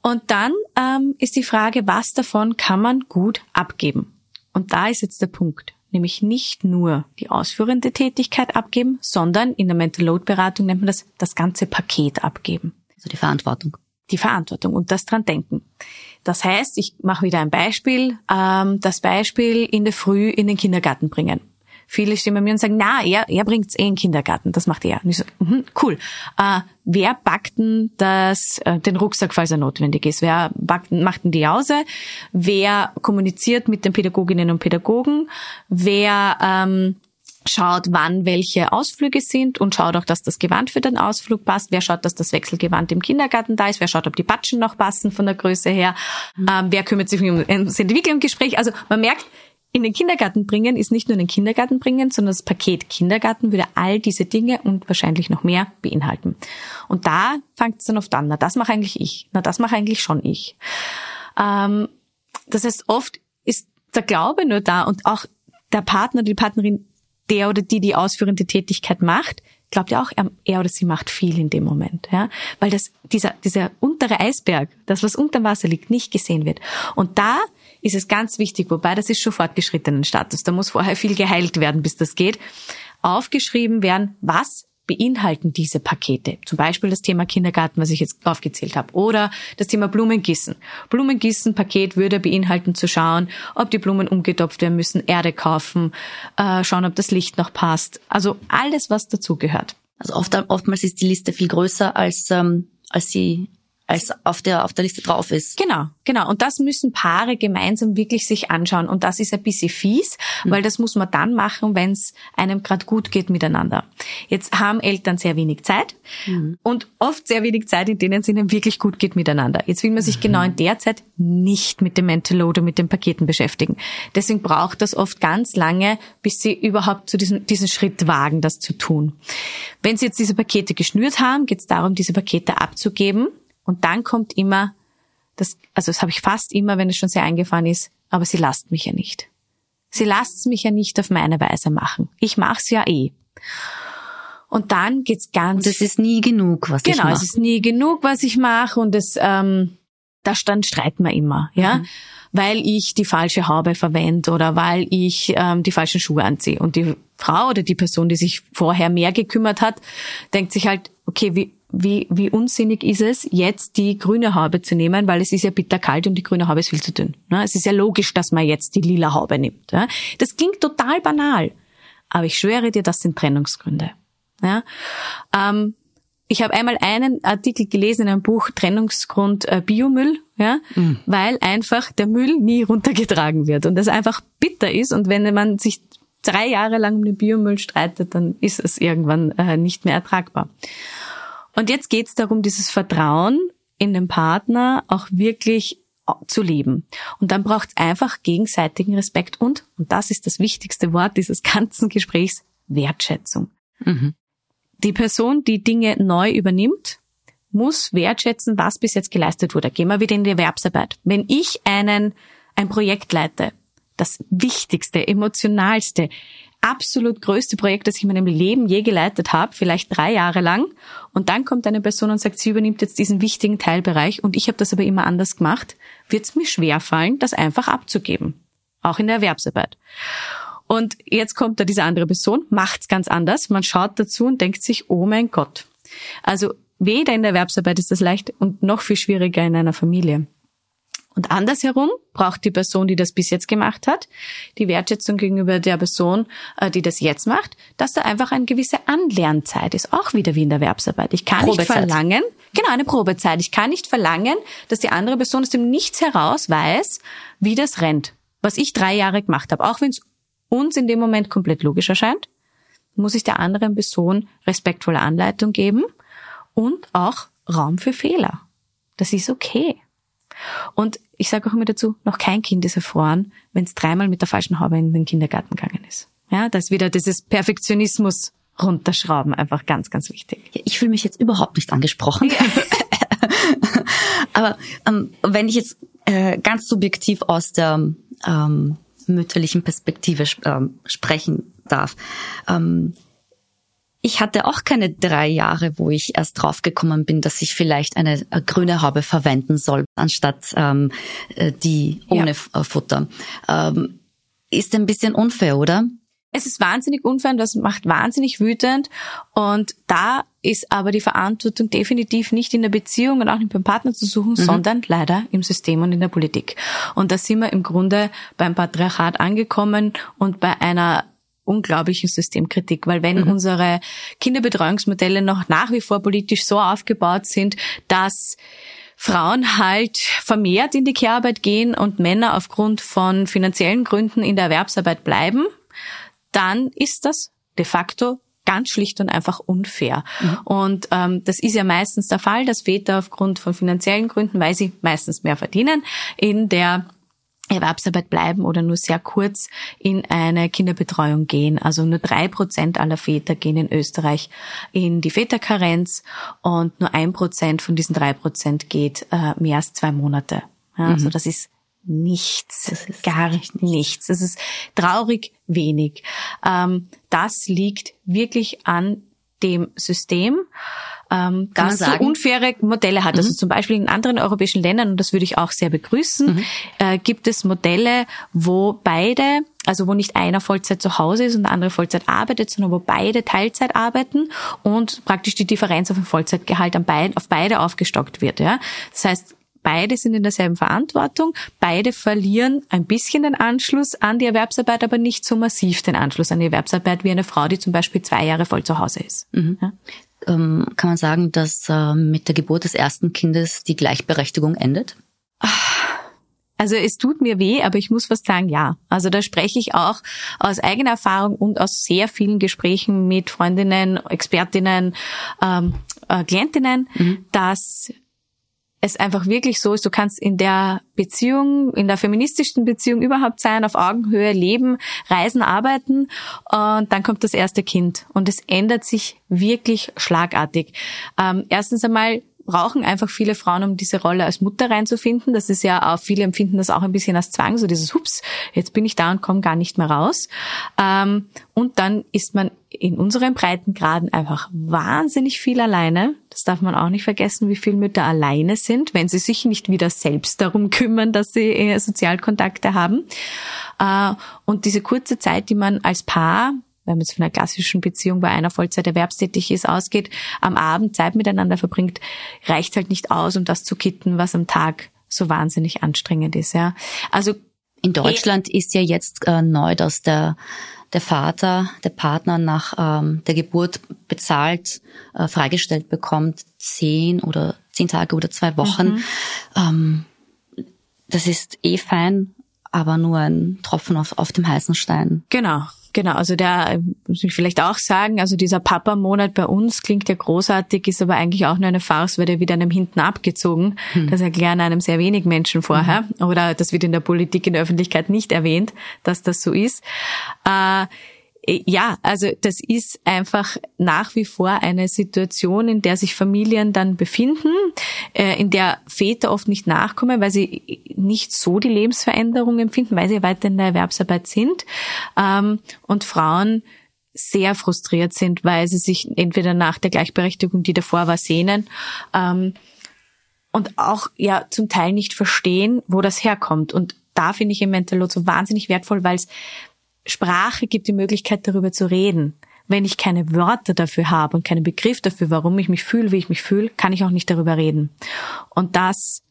Und dann ähm, ist die Frage, was davon kann man gut abgeben? Und da ist jetzt der Punkt, nämlich nicht nur die ausführende Tätigkeit abgeben, sondern in der Mental Load Beratung nennt man das das ganze Paket abgeben. Also die Verantwortung. Die Verantwortung und das dran denken. Das heißt, ich mache wieder ein Beispiel, ähm, das Beispiel in der Früh in den Kindergarten bringen. Viele bei mir und sagen, na, er, er bringt's eh in den Kindergarten, das macht er. Und ich so, mh, cool. Äh, wer backt denn das, äh, den Rucksack, falls er notwendig ist? Wer backt, macht denn die Hause? Wer kommuniziert mit den Pädagoginnen und Pädagogen? Wer ähm, schaut, wann welche Ausflüge sind und schaut auch, dass das Gewand für den Ausflug passt. Wer schaut, dass das Wechselgewand im Kindergarten da ist? Wer schaut, ob die Patschen noch passen von der Größe her? Mhm. Ähm, wer kümmert sich um das Entwicklungsgespräch? Also man merkt, in den Kindergarten bringen ist nicht nur in den Kindergarten bringen, sondern das Paket Kindergarten würde all diese Dinge und wahrscheinlich noch mehr beinhalten. Und da fängt es dann oft an, na das mache eigentlich ich, na das mache eigentlich schon ich. Ähm, das heißt, oft ist der Glaube nur da und auch der Partner, die Partnerin, der oder die die ausführende Tätigkeit macht, glaubt ja auch, er oder sie macht viel in dem Moment, ja, weil das dieser dieser untere Eisberg, das was unter Wasser liegt, nicht gesehen wird. Und da ist es ganz wichtig, wobei das ist schon fortgeschrittenen Status. Da muss vorher viel geheilt werden, bis das geht. Aufgeschrieben werden, was beinhalten diese Pakete. Zum Beispiel das Thema Kindergarten, was ich jetzt aufgezählt habe. Oder das Thema Blumengießen. Blumengießen-Paket würde beinhalten zu schauen, ob die Blumen umgetopft werden müssen, Erde kaufen, äh, schauen, ob das Licht noch passt. Also alles, was dazugehört. Also oft, oftmals ist die Liste viel größer, als, ähm, als sie als auf der, auf der Liste drauf ist. Genau, genau. Und das müssen Paare gemeinsam wirklich sich anschauen. Und das ist ein bisschen fies, mhm. weil das muss man dann machen, wenn es einem gerade gut geht miteinander. Jetzt haben Eltern sehr wenig Zeit mhm. und oft sehr wenig Zeit, in denen es ihnen wirklich gut geht miteinander. Jetzt will man sich mhm. genau in der Zeit nicht mit dem Mental Load oder mit den Paketen beschäftigen. Deswegen braucht das oft ganz lange, bis sie überhaupt zu diesem, diesen Schritt wagen, das zu tun. Wenn sie jetzt diese Pakete geschnürt haben, geht es darum, diese Pakete abzugeben und dann kommt immer das, also das habe ich fast immer, wenn es schon sehr eingefahren ist, aber sie lasst mich ja nicht. Sie lasst mich ja nicht auf meine Weise machen. Ich mach's ja eh. Und dann geht's ganz. Und es ist nie genug, was genau, ich mache. Genau, es ist nie genug, was ich mache und es, ähm, da stand streiten wir immer, ja, mhm. weil ich die falsche Haube verwende oder weil ich ähm, die falschen Schuhe anziehe. Und die Frau oder die Person, die sich vorher mehr gekümmert hat, denkt sich halt, okay, wie wie, wie unsinnig ist es, jetzt die grüne Haube zu nehmen, weil es ist ja bitterkalt und die grüne Haube ist viel zu dünn. Ne? Es ist ja logisch, dass man jetzt die lila Haube nimmt. Das klingt total banal, aber ich schwöre dir, das sind Trennungsgründe. Ähm, ich habe einmal einen Artikel gelesen in einem Buch Trennungsgrund äh, Biomüll, ja, mhm. weil einfach der Müll nie runtergetragen wird und das einfach bitter ist und wenn man sich drei Jahre lang um den Biomüll streitet, dann ist es irgendwann äh, nicht mehr ertragbar. Und jetzt geht es darum, dieses Vertrauen in den Partner auch wirklich zu leben. Und dann braucht es einfach gegenseitigen Respekt und, und das ist das wichtigste Wort dieses ganzen Gesprächs, Wertschätzung. Mhm. Die Person, die Dinge neu übernimmt, muss wertschätzen, was bis jetzt geleistet wurde. Gehen wir wieder in die Erwerbsarbeit. Wenn ich einen, ein Projekt leite, das wichtigste, emotionalste, absolut größte Projekt, das ich in meinem Leben je geleitet habe, vielleicht drei Jahre lang. Und dann kommt eine Person und sagt, sie übernimmt jetzt diesen wichtigen Teilbereich und ich habe das aber immer anders gemacht, wird es mir schwerfallen, das einfach abzugeben. Auch in der Erwerbsarbeit. Und jetzt kommt da diese andere Person, macht's ganz anders. Man schaut dazu und denkt sich, oh mein Gott. Also weder in der Erwerbsarbeit ist das leicht und noch viel schwieriger in einer Familie. Und andersherum braucht die Person, die das bis jetzt gemacht hat, die Wertschätzung gegenüber der Person, äh, die das jetzt macht, dass da einfach eine gewisse Anlernzeit ist. Auch wieder wie in der Erwerbsarbeit. Ich kann Probezeit. nicht verlangen, genau, eine Probezeit. Ich kann nicht verlangen, dass die andere Person aus dem Nichts heraus weiß, wie das rennt. Was ich drei Jahre gemacht habe. Auch wenn es uns in dem Moment komplett logisch erscheint, muss ich der anderen Person respektvolle Anleitung geben und auch Raum für Fehler. Das ist okay. Und ich sage auch immer dazu, noch kein Kind ist erfroren, wenn es dreimal mit der falschen Haube in den Kindergarten gegangen ist. Ja, das ist wieder dieses Perfektionismus runterschrauben, einfach ganz, ganz wichtig. Ich fühle mich jetzt überhaupt nicht angesprochen. Ja. Aber ähm, wenn ich jetzt äh, ganz subjektiv aus der ähm, mütterlichen Perspektive ähm, sprechen darf, ähm, ich hatte auch keine drei Jahre, wo ich erst draufgekommen bin, dass ich vielleicht eine, eine grüne Haube verwenden soll, anstatt ähm, äh, die ohne ja. Äh, Futter. Ähm, ist ein bisschen unfair, oder? Es ist wahnsinnig unfair und das macht wahnsinnig wütend. Und da ist aber die Verantwortung definitiv nicht in der Beziehung und auch nicht beim Partner zu suchen, mhm. sondern leider im System und in der Politik. Und da sind wir im Grunde beim Patriarchat angekommen und bei einer unglaubliche Systemkritik, weil wenn mhm. unsere Kinderbetreuungsmodelle noch nach wie vor politisch so aufgebaut sind, dass Frauen halt vermehrt in die Kehrarbeit gehen und Männer aufgrund von finanziellen Gründen in der Erwerbsarbeit bleiben, dann ist das de facto ganz schlicht und einfach unfair. Mhm. Und ähm, das ist ja meistens der Fall, dass Väter aufgrund von finanziellen Gründen, weil sie meistens mehr verdienen, in der Erwerbsarbeit bleiben oder nur sehr kurz in eine Kinderbetreuung gehen. Also nur drei Prozent aller Väter gehen in Österreich in die Väterkarenz und nur ein Prozent von diesen drei Prozent geht äh, mehr als zwei Monate. Ja, mhm. Also das ist nichts, das ist gar nichts. Das ist traurig wenig. Ähm, das liegt wirklich an dem System ähm, das so unfaire Modelle hat. Also mhm. Also zum Beispiel in anderen europäischen Ländern, und das würde ich auch sehr begrüßen, mhm. äh, gibt es Modelle, wo beide also wo nicht einer Vollzeit zu Hause ist und der andere Vollzeit arbeitet, sondern wo beide Teilzeit arbeiten und praktisch die Differenz auf ein Vollzeitgehalt an beid, auf beide aufgestockt wird. Ja? Das heißt, beide sind in derselben Verantwortung, beide verlieren ein bisschen den Anschluss an die Erwerbsarbeit, aber nicht so massiv den Anschluss an die Erwerbsarbeit wie eine Frau, die zum Beispiel zwei Jahre voll zu Hause ist. Mhm. Ja? Ähm, kann man sagen, dass äh, mit der Geburt des ersten Kindes die Gleichberechtigung endet? Also es tut mir weh, aber ich muss fast sagen, ja. Also da spreche ich auch aus eigener Erfahrung und aus sehr vielen Gesprächen mit Freundinnen, Expertinnen, ähm, äh, Klientinnen, mhm. dass es einfach wirklich so ist, du kannst in der Beziehung, in der feministischsten Beziehung überhaupt sein, auf Augenhöhe leben, reisen, arbeiten und dann kommt das erste Kind und es ändert sich wirklich schlagartig. Ähm, erstens einmal brauchen einfach viele Frauen, um diese Rolle als Mutter reinzufinden. Das ist ja auch, viele empfinden das auch ein bisschen als Zwang, so dieses Hups, jetzt bin ich da und komme gar nicht mehr raus. Ähm, und dann ist man in unseren Breitengraden einfach wahnsinnig viel alleine. Das darf man auch nicht vergessen, wie viele Mütter alleine sind, wenn sie sich nicht wieder selbst darum kümmern, dass sie äh, Sozialkontakte haben. Äh, und diese kurze Zeit, die man als Paar wenn man jetzt von einer klassischen Beziehung bei einer Vollzeit erwerbstätig ist, ausgeht, am Abend Zeit miteinander verbringt, reicht halt nicht aus, um das zu kitten, was am Tag so wahnsinnig anstrengend ist. Ja. Also in Deutschland ist ja jetzt äh, neu, dass der der Vater, der Partner nach ähm, der Geburt bezahlt äh, freigestellt bekommt, zehn oder zehn Tage oder zwei Wochen. Mhm. Ähm, das ist eh fein, aber nur ein Tropfen auf, auf dem heißen Stein. Genau. Genau, also der muss ich vielleicht auch sagen, also dieser Papa-Monat bei uns klingt ja großartig, ist aber eigentlich auch nur eine Farce, weil der wird einem hinten abgezogen. Hm. Das erklären einem sehr wenig Menschen vorher. Hm. Oder das wird in der Politik, in der Öffentlichkeit nicht erwähnt, dass das so ist. Äh, äh, ja, also das ist einfach nach wie vor eine Situation, in der sich Familien dann befinden, äh, in der Väter oft nicht nachkommen, weil sie nicht so die Lebensveränderung empfinden, weil sie weiter in der Erwerbsarbeit sind ähm, und Frauen sehr frustriert sind, weil sie sich entweder nach der Gleichberechtigung, die davor war, sehnen ähm, und auch ja zum Teil nicht verstehen, wo das herkommt. Und da finde ich im Mental so wahnsinnig wertvoll, weil es Sprache gibt die Möglichkeit, darüber zu reden. Wenn ich keine Wörter dafür habe und keinen Begriff dafür, warum ich mich fühle, wie ich mich fühle, kann ich auch nicht darüber reden. Und das,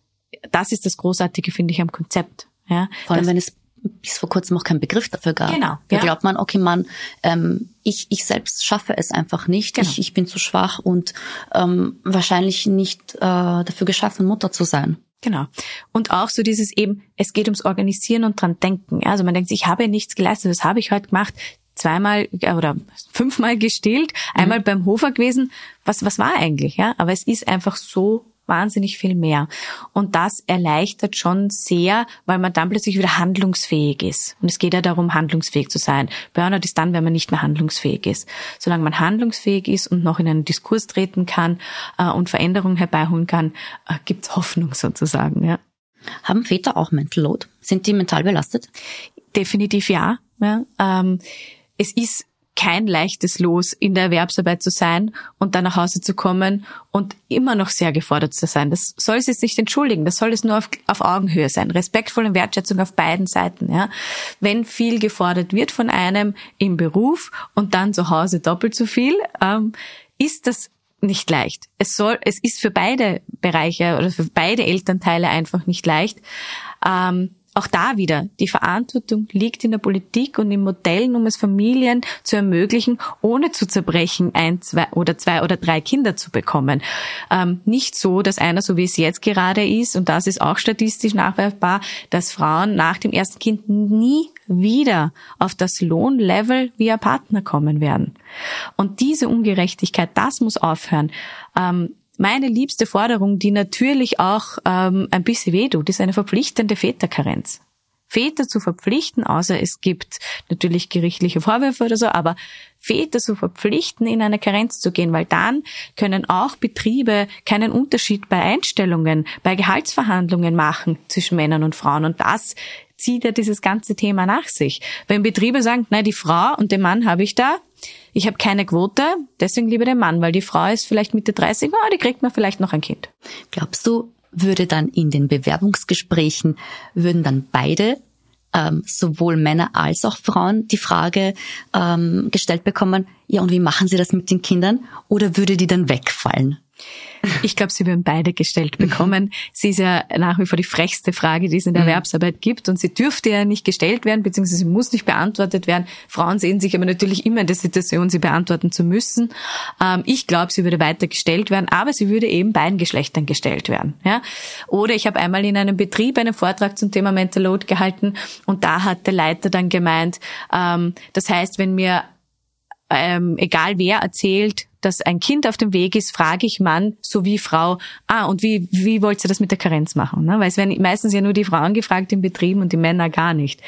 das ist das Großartige, finde ich, am Konzept. Ja, Vor allem, wenn es bis vor kurzem noch keinen Begriff dafür gab. Genau. Da ja. glaubt man, okay, man, ähm, ich, ich selbst schaffe es einfach nicht. Genau. Ich, ich bin zu schwach und ähm, wahrscheinlich nicht äh, dafür geschaffen, Mutter zu sein. Genau. Und auch so dieses eben, es geht ums Organisieren und dran denken. Also man denkt, ich habe nichts geleistet, was habe ich heute gemacht? Zweimal äh, oder fünfmal gestillt, einmal mhm. beim Hofer gewesen. Was, was war eigentlich, ja? Aber es ist einfach so wahnsinnig viel mehr. Und das erleichtert schon sehr, weil man dann plötzlich wieder handlungsfähig ist. Und es geht ja darum, handlungsfähig zu sein. Burnout ist dann, wenn man nicht mehr handlungsfähig ist. Solange man handlungsfähig ist und noch in einen Diskurs treten kann äh, und Veränderungen herbeiholen kann, äh, gibt's Hoffnung sozusagen. Ja. Haben Väter auch Mental Load? Sind die mental belastet? Definitiv ja. ja. Ähm, es ist kein leichtes Los, in der Erwerbsarbeit zu sein und dann nach Hause zu kommen und immer noch sehr gefordert zu sein. Das soll es jetzt nicht entschuldigen, das soll es nur auf, auf Augenhöhe sein. Respektvolle Wertschätzung auf beiden Seiten. Ja. Wenn viel gefordert wird von einem im Beruf und dann zu Hause doppelt so viel, ähm, ist das nicht leicht. Es soll, es ist für beide Bereiche oder für beide Elternteile einfach nicht leicht. Ähm, auch da wieder, die Verantwortung liegt in der Politik und in Modellen, um es Familien zu ermöglichen, ohne zu zerbrechen, ein, zwei oder zwei oder drei Kinder zu bekommen. Ähm, nicht so, dass einer, so wie es jetzt gerade ist, und das ist auch statistisch nachweisbar, dass Frauen nach dem ersten Kind nie wieder auf das Lohnlevel wie ihr Partner kommen werden. Und diese Ungerechtigkeit, das muss aufhören. Ähm, meine liebste Forderung, die natürlich auch ähm, ein bisschen weh tut, ist eine verpflichtende Väterkarenz. Väter zu verpflichten, außer es gibt natürlich gerichtliche Vorwürfe oder so, aber Väter zu verpflichten, in eine Karenz zu gehen, weil dann können auch Betriebe keinen Unterschied bei Einstellungen, bei Gehaltsverhandlungen machen zwischen Männern und Frauen. Und das zieht ja dieses ganze Thema nach sich. Wenn Betriebe sagen, nein, die Frau und den Mann habe ich da, ich habe keine Quote, deswegen lieber den Mann, weil die Frau ist vielleicht Mitte 30, oh, die kriegt man vielleicht noch ein Kind. Glaubst du, würde dann in den Bewerbungsgesprächen, würden dann beide ähm, sowohl Männer als auch Frauen die Frage ähm, gestellt bekommen, ja, und wie machen Sie das mit den Kindern? Oder würde die dann wegfallen? Ich glaube, sie würden beide gestellt bekommen. sie ist ja nach wie vor die frechste Frage, die es in der mhm. Erwerbsarbeit gibt. Und sie dürfte ja nicht gestellt werden, beziehungsweise sie muss nicht beantwortet werden. Frauen sehen sich aber natürlich immer in der Situation, sie beantworten zu müssen. Ähm, ich glaube, sie würde weiter gestellt werden, aber sie würde eben beiden Geschlechtern gestellt werden. Ja? Oder ich habe einmal in einem Betrieb einen Vortrag zum Thema Mental Load gehalten und da hat der Leiter dann gemeint, ähm, das heißt, wenn mir ähm, egal wer erzählt, dass ein Kind auf dem Weg ist, frage ich Mann sowie Frau, ah, und wie, wie wollt ihr das mit der Karenz machen? Ne? Weil es werden meistens ja nur die Frauen gefragt im Betrieb und die Männer gar nicht.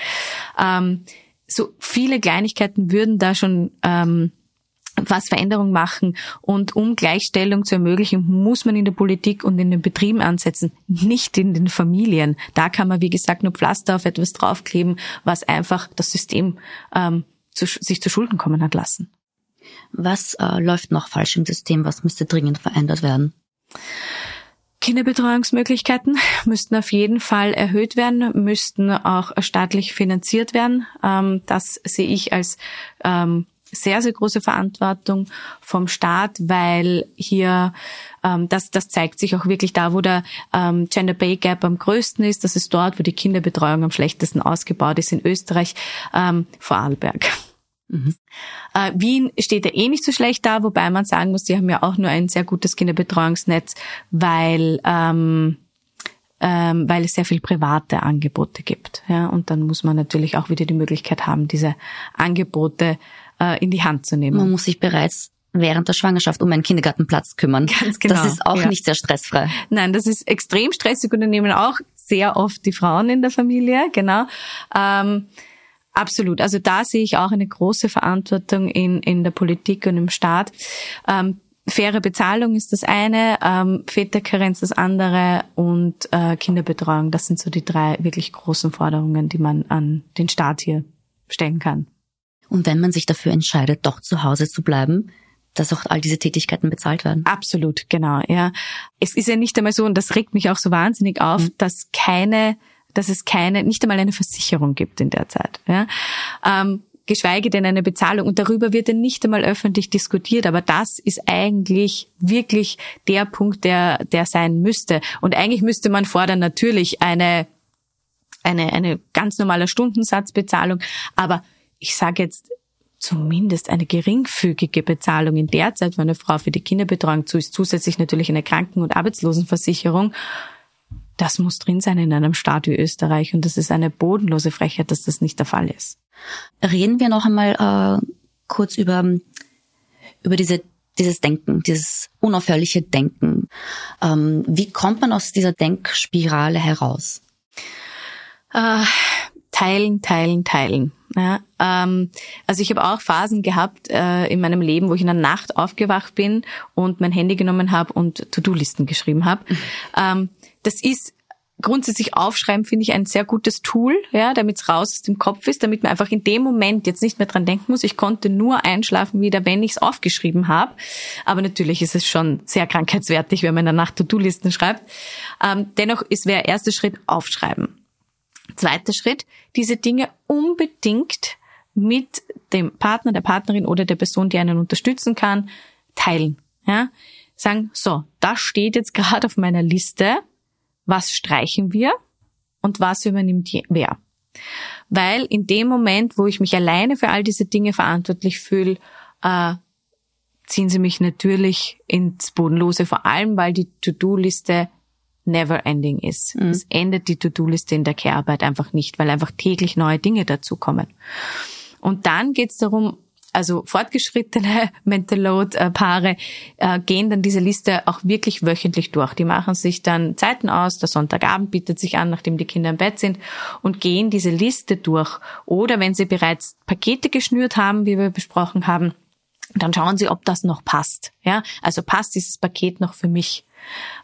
Ähm, so viele Kleinigkeiten würden da schon ähm, was Veränderung machen. Und um Gleichstellung zu ermöglichen, muss man in der Politik und in den Betrieben ansetzen, nicht in den Familien. Da kann man, wie gesagt, nur Pflaster auf etwas draufkleben, was einfach das System ähm, zu, sich zu Schulden kommen hat lassen. Was äh, läuft noch falsch im System? Was müsste dringend verändert werden? Kinderbetreuungsmöglichkeiten müssten auf jeden Fall erhöht werden, müssten auch staatlich finanziert werden. Ähm, das sehe ich als ähm, sehr, sehr große Verantwortung vom Staat, weil hier ähm, das, das zeigt sich auch wirklich da, wo der ähm, Gender Pay Gap am größten ist. Das ist dort, wo die Kinderbetreuung am schlechtesten ausgebaut ist in Österreich, ähm, Vorarlberg. Mhm. Äh, Wien steht ja eh nicht so schlecht da, wobei man sagen muss, die haben ja auch nur ein sehr gutes Kinderbetreuungsnetz, weil ähm, ähm, weil es sehr viel private Angebote gibt. Ja, und dann muss man natürlich auch wieder die Möglichkeit haben, diese Angebote äh, in die Hand zu nehmen. Man muss sich bereits während der Schwangerschaft um einen Kindergartenplatz kümmern. Ganz genau. Das ist auch ja. nicht sehr stressfrei. Nein, das ist extrem stressig und dann nehmen auch sehr oft die Frauen in der Familie, genau. Ähm, absolut. Also da sehe ich auch eine große Verantwortung in, in der Politik und im Staat. Ähm, faire Bezahlung ist das eine, ähm, Väterkarenz das andere und äh, Kinderbetreuung. Das sind so die drei wirklich großen Forderungen, die man an den Staat hier stellen kann. Und wenn man sich dafür entscheidet, doch zu Hause zu bleiben, dass auch all diese Tätigkeiten bezahlt werden. Absolut, genau, ja. Es ist ja nicht einmal so, und das regt mich auch so wahnsinnig auf, mhm. dass keine, dass es keine, nicht einmal eine Versicherung gibt in der Zeit, ja. Ähm, geschweige denn eine Bezahlung. Und darüber wird ja nicht einmal öffentlich diskutiert. Aber das ist eigentlich wirklich der Punkt, der, der sein müsste. Und eigentlich müsste man fordern natürlich eine, eine, eine ganz normale Stundensatzbezahlung. Aber ich sage jetzt zumindest eine geringfügige Bezahlung in der Zeit, wenn eine Frau für die Kinderbetreuung zu ist, zusätzlich natürlich eine Kranken- und Arbeitslosenversicherung. Das muss drin sein in einem Staat wie Österreich und das ist eine bodenlose Frechheit, dass das nicht der Fall ist. Reden wir noch einmal äh, kurz über über diese dieses Denken, dieses unaufhörliche Denken. Ähm, wie kommt man aus dieser Denkspirale heraus? Äh, teilen, teilen, teilen. Ja, ähm, also ich habe auch Phasen gehabt äh, in meinem Leben, wo ich in der Nacht aufgewacht bin und mein Handy genommen habe und To-Do-Listen geschrieben habe. Mhm. Ähm, das ist grundsätzlich aufschreiben finde ich ein sehr gutes Tool, ja, damit es raus aus dem Kopf ist, damit man einfach in dem Moment jetzt nicht mehr dran denken muss. Ich konnte nur einschlafen wieder, wenn ich es aufgeschrieben habe. Aber natürlich ist es schon sehr krankheitswertig, wenn man in der Nacht To-Do-Listen schreibt. Ähm, dennoch ist der erste Schritt aufschreiben. Zweiter Schritt, diese Dinge unbedingt mit dem Partner, der Partnerin oder der Person, die einen unterstützen kann, teilen. Ja? Sagen, so, das steht jetzt gerade auf meiner Liste. Was streichen wir und was übernimmt wer? Weil in dem Moment, wo ich mich alleine für all diese Dinge verantwortlich fühle, äh, ziehen sie mich natürlich ins Bodenlose, vor allem weil die To-Do-Liste never ending ist. Mhm. Es endet die To-Do-Liste in der Care-Arbeit einfach nicht, weil einfach täglich neue Dinge dazukommen. Und dann geht es darum, also fortgeschrittene Mental Load-Paare äh, gehen dann diese Liste auch wirklich wöchentlich durch. Die machen sich dann Zeiten aus, der Sonntagabend bietet sich an, nachdem die Kinder im Bett sind, und gehen diese Liste durch. Oder wenn sie bereits Pakete geschnürt haben, wie wir besprochen haben, dann schauen sie, ob das noch passt. Ja, also passt dieses Paket noch für mich?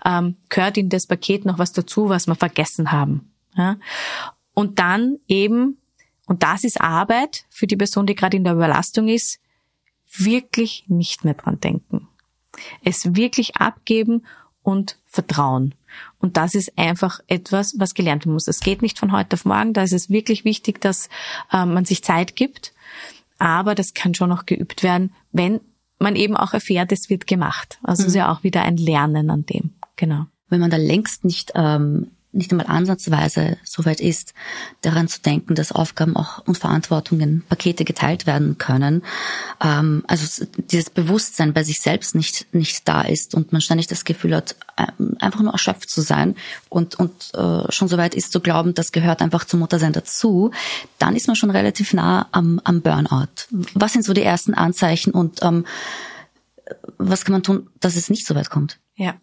ähm, gehört in das Paket noch was dazu, was wir vergessen haben. Ja? Und dann eben, und das ist Arbeit für die Person, die gerade in der Überlastung ist, wirklich nicht mehr dran denken. Es wirklich abgeben und vertrauen. Und das ist einfach etwas, was gelernt werden muss. Es geht nicht von heute auf morgen. Da ist es wirklich wichtig, dass äh, man sich Zeit gibt. Aber das kann schon noch geübt werden, wenn man eben auch erfährt, es wird gemacht. Also mhm. ist ja auch wieder ein Lernen an dem. Genau. Wenn man da längst nicht ähm, nicht einmal ansatzweise so weit ist, daran zu denken, dass Aufgaben auch und Verantwortungen, Pakete geteilt werden können. Ähm, also dieses Bewusstsein bei sich selbst nicht nicht da ist und man ständig das Gefühl hat, ähm, einfach nur erschöpft zu sein und und äh, schon so weit ist zu glauben, das gehört einfach zum Muttersein dazu, dann ist man schon relativ nah am, am Burnout. Was sind so die ersten Anzeichen und ähm, was kann man tun, dass es nicht so weit kommt? Ja.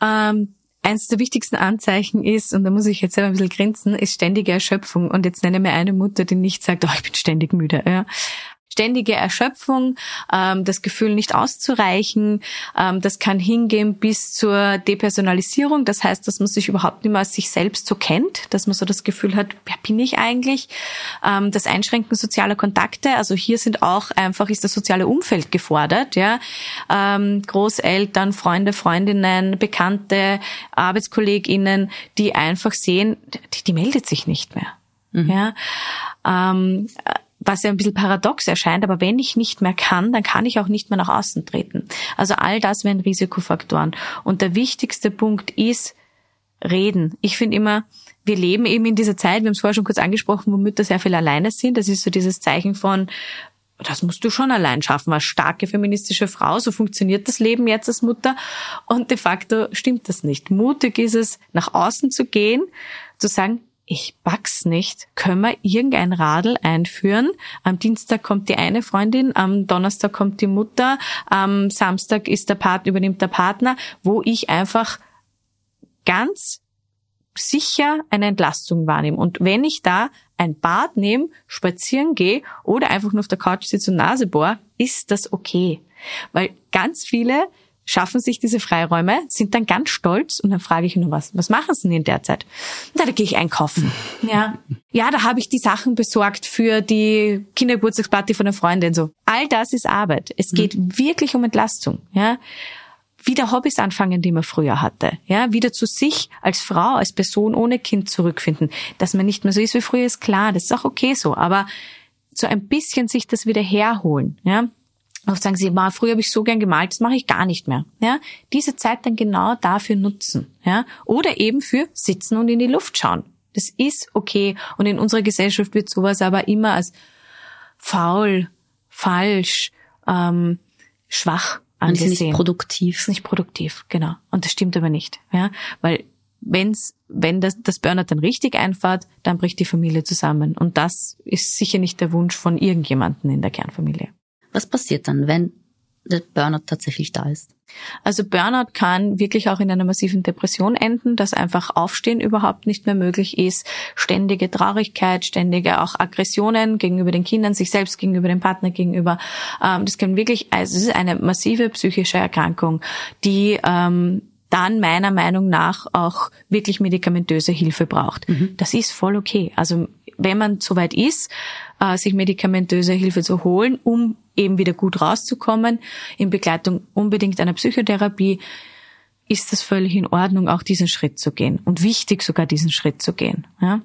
Ähm eines der wichtigsten Anzeichen ist, und da muss ich jetzt selber ein bisschen grinsen, ist ständige Erschöpfung. Und jetzt nenne mir eine Mutter, die nicht sagt, oh, ich bin ständig müde. Ja. Ständige Erschöpfung, ähm, das Gefühl nicht auszureichen. Ähm, das kann hingehen bis zur Depersonalisierung. Das heißt, dass man sich überhaupt nicht mehr als sich selbst so kennt, dass man so das Gefühl hat, wer bin ich eigentlich? Ähm, das Einschränken sozialer Kontakte. Also hier sind auch einfach ist das soziale Umfeld gefordert. Ja, ähm, Großeltern, Freunde, Freundinnen, Bekannte, Arbeitskolleginnen, die einfach sehen, die, die meldet sich nicht mehr. Mhm. Ja. Ähm, was ja ein bisschen paradox erscheint, aber wenn ich nicht mehr kann, dann kann ich auch nicht mehr nach außen treten. Also all das wären Risikofaktoren. Und der wichtigste Punkt ist reden. Ich finde immer, wir leben eben in dieser Zeit, wir haben es vorher schon kurz angesprochen, wo Mütter sehr viel alleine sind. Das ist so dieses Zeichen von, das musst du schon allein schaffen, als starke feministische Frau. So funktioniert das Leben jetzt als Mutter. Und de facto stimmt das nicht. Mutig ist es, nach außen zu gehen, zu sagen, ich pack's nicht. Können wir irgendein Radl einführen? Am Dienstag kommt die eine Freundin, am Donnerstag kommt die Mutter, am Samstag ist der Partner, übernimmt der Partner, wo ich einfach ganz sicher eine Entlastung wahrnehme. Und wenn ich da ein Bad nehme, spazieren gehe oder einfach nur auf der Couch sitze und Nase bohr, ist das okay. Weil ganz viele schaffen sich diese Freiräume, sind dann ganz stolz und dann frage ich nur was, was machen sie denn in der Zeit? Na, da gehe ich einkaufen. Ja, ja, da habe ich die Sachen besorgt für die Kindergeburtstagsparty von der Freundin so. All das ist Arbeit. Es geht mhm. wirklich um Entlastung, ja. Wieder Hobbys anfangen, die man früher hatte, ja, wieder zu sich als Frau, als Person ohne Kind zurückfinden, dass man nicht mehr so ist wie früher, ist klar, das ist auch okay so, aber so ein bisschen sich das wieder herholen, ja, Oft sagen sie, Ma, früher habe ich so gern gemalt, das mache ich gar nicht mehr. Ja, diese Zeit dann genau dafür nutzen. Ja, oder eben für sitzen und in die Luft schauen. Das ist okay. Und in unserer Gesellschaft wird sowas aber immer als faul, falsch, ähm, schwach angesehen. Und ist nicht produktiv. Ist nicht produktiv, genau. Und das stimmt aber nicht. Ja, weil wenn's, wenn das, das Burnout dann richtig einfahrt, dann bricht die Familie zusammen. Und das ist sicher nicht der Wunsch von irgendjemanden in der Kernfamilie. Was passiert dann, wenn der Burnout tatsächlich da ist? Also Burnout kann wirklich auch in einer massiven Depression enden, dass einfach Aufstehen überhaupt nicht mehr möglich ist, ständige Traurigkeit, ständige auch Aggressionen gegenüber den Kindern, sich selbst gegenüber dem Partner gegenüber. Ähm, das kann wirklich, also es ist eine massive psychische Erkrankung, die ähm, dann meiner Meinung nach auch wirklich medikamentöse Hilfe braucht. Mhm. Das ist voll okay. Also wenn man soweit ist, äh, sich medikamentöse Hilfe zu holen, um eben wieder gut rauszukommen, in Begleitung unbedingt einer Psychotherapie, ist das völlig in Ordnung, auch diesen Schritt zu gehen und wichtig sogar diesen Schritt zu gehen. Ja?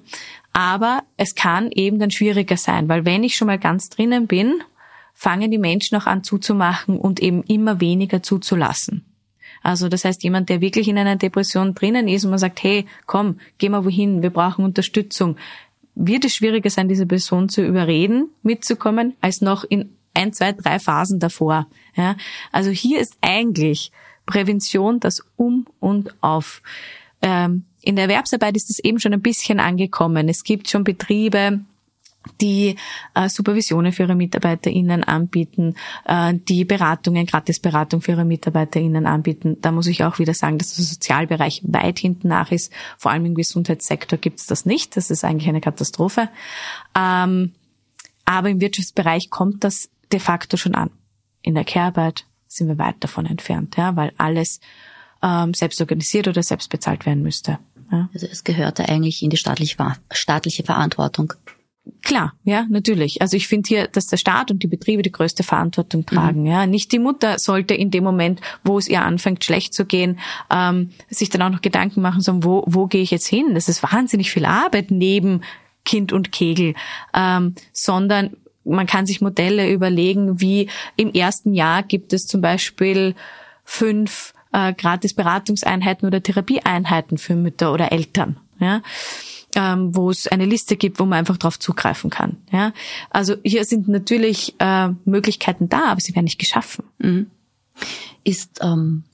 Aber es kann eben dann schwieriger sein, weil wenn ich schon mal ganz drinnen bin, fangen die Menschen auch an zuzumachen und eben immer weniger zuzulassen. Also das heißt, jemand, der wirklich in einer Depression drinnen ist und man sagt, hey, komm, geh mal wohin, wir brauchen Unterstützung, wird es schwieriger sein, diese Person zu überreden, mitzukommen, als noch in ein, zwei, drei Phasen davor. Ja? Also hier ist eigentlich Prävention das Um und Auf. Ähm, in der Erwerbsarbeit ist es eben schon ein bisschen angekommen. Es gibt schon Betriebe, die äh, Supervisionen für ihre MitarbeiterInnen anbieten, äh, die Beratungen, Gratisberatung für ihre MitarbeiterInnen anbieten. Da muss ich auch wieder sagen, dass der Sozialbereich weit hinten nach ist. Vor allem im Gesundheitssektor gibt es das nicht. Das ist eigentlich eine Katastrophe. Ähm, aber im Wirtschaftsbereich kommt das de facto schon an. In der Care-Arbeit sind wir weit davon entfernt, ja, weil alles ähm, selbst organisiert oder selbst bezahlt werden müsste. Ja. Also es gehörte eigentlich in die staatliche, staatliche Verantwortung. Klar, ja, natürlich. Also ich finde hier, dass der Staat und die Betriebe die größte Verantwortung tragen. Mhm. Ja, nicht die Mutter sollte in dem Moment, wo es ihr anfängt schlecht zu gehen, ähm, sich dann auch noch Gedanken machen, so wo wo gehe ich jetzt hin? Das ist wahnsinnig viel Arbeit neben Kind und Kegel, ähm, sondern man kann sich Modelle überlegen, wie im ersten Jahr gibt es zum Beispiel fünf äh, gratis Beratungseinheiten oder Therapieeinheiten für Mütter oder Eltern. Ja ähm, wo es eine Liste gibt, wo man einfach drauf zugreifen kann. Ja, also hier sind natürlich äh, Möglichkeiten da, aber sie werden nicht geschaffen. Mhm. Ist ähm,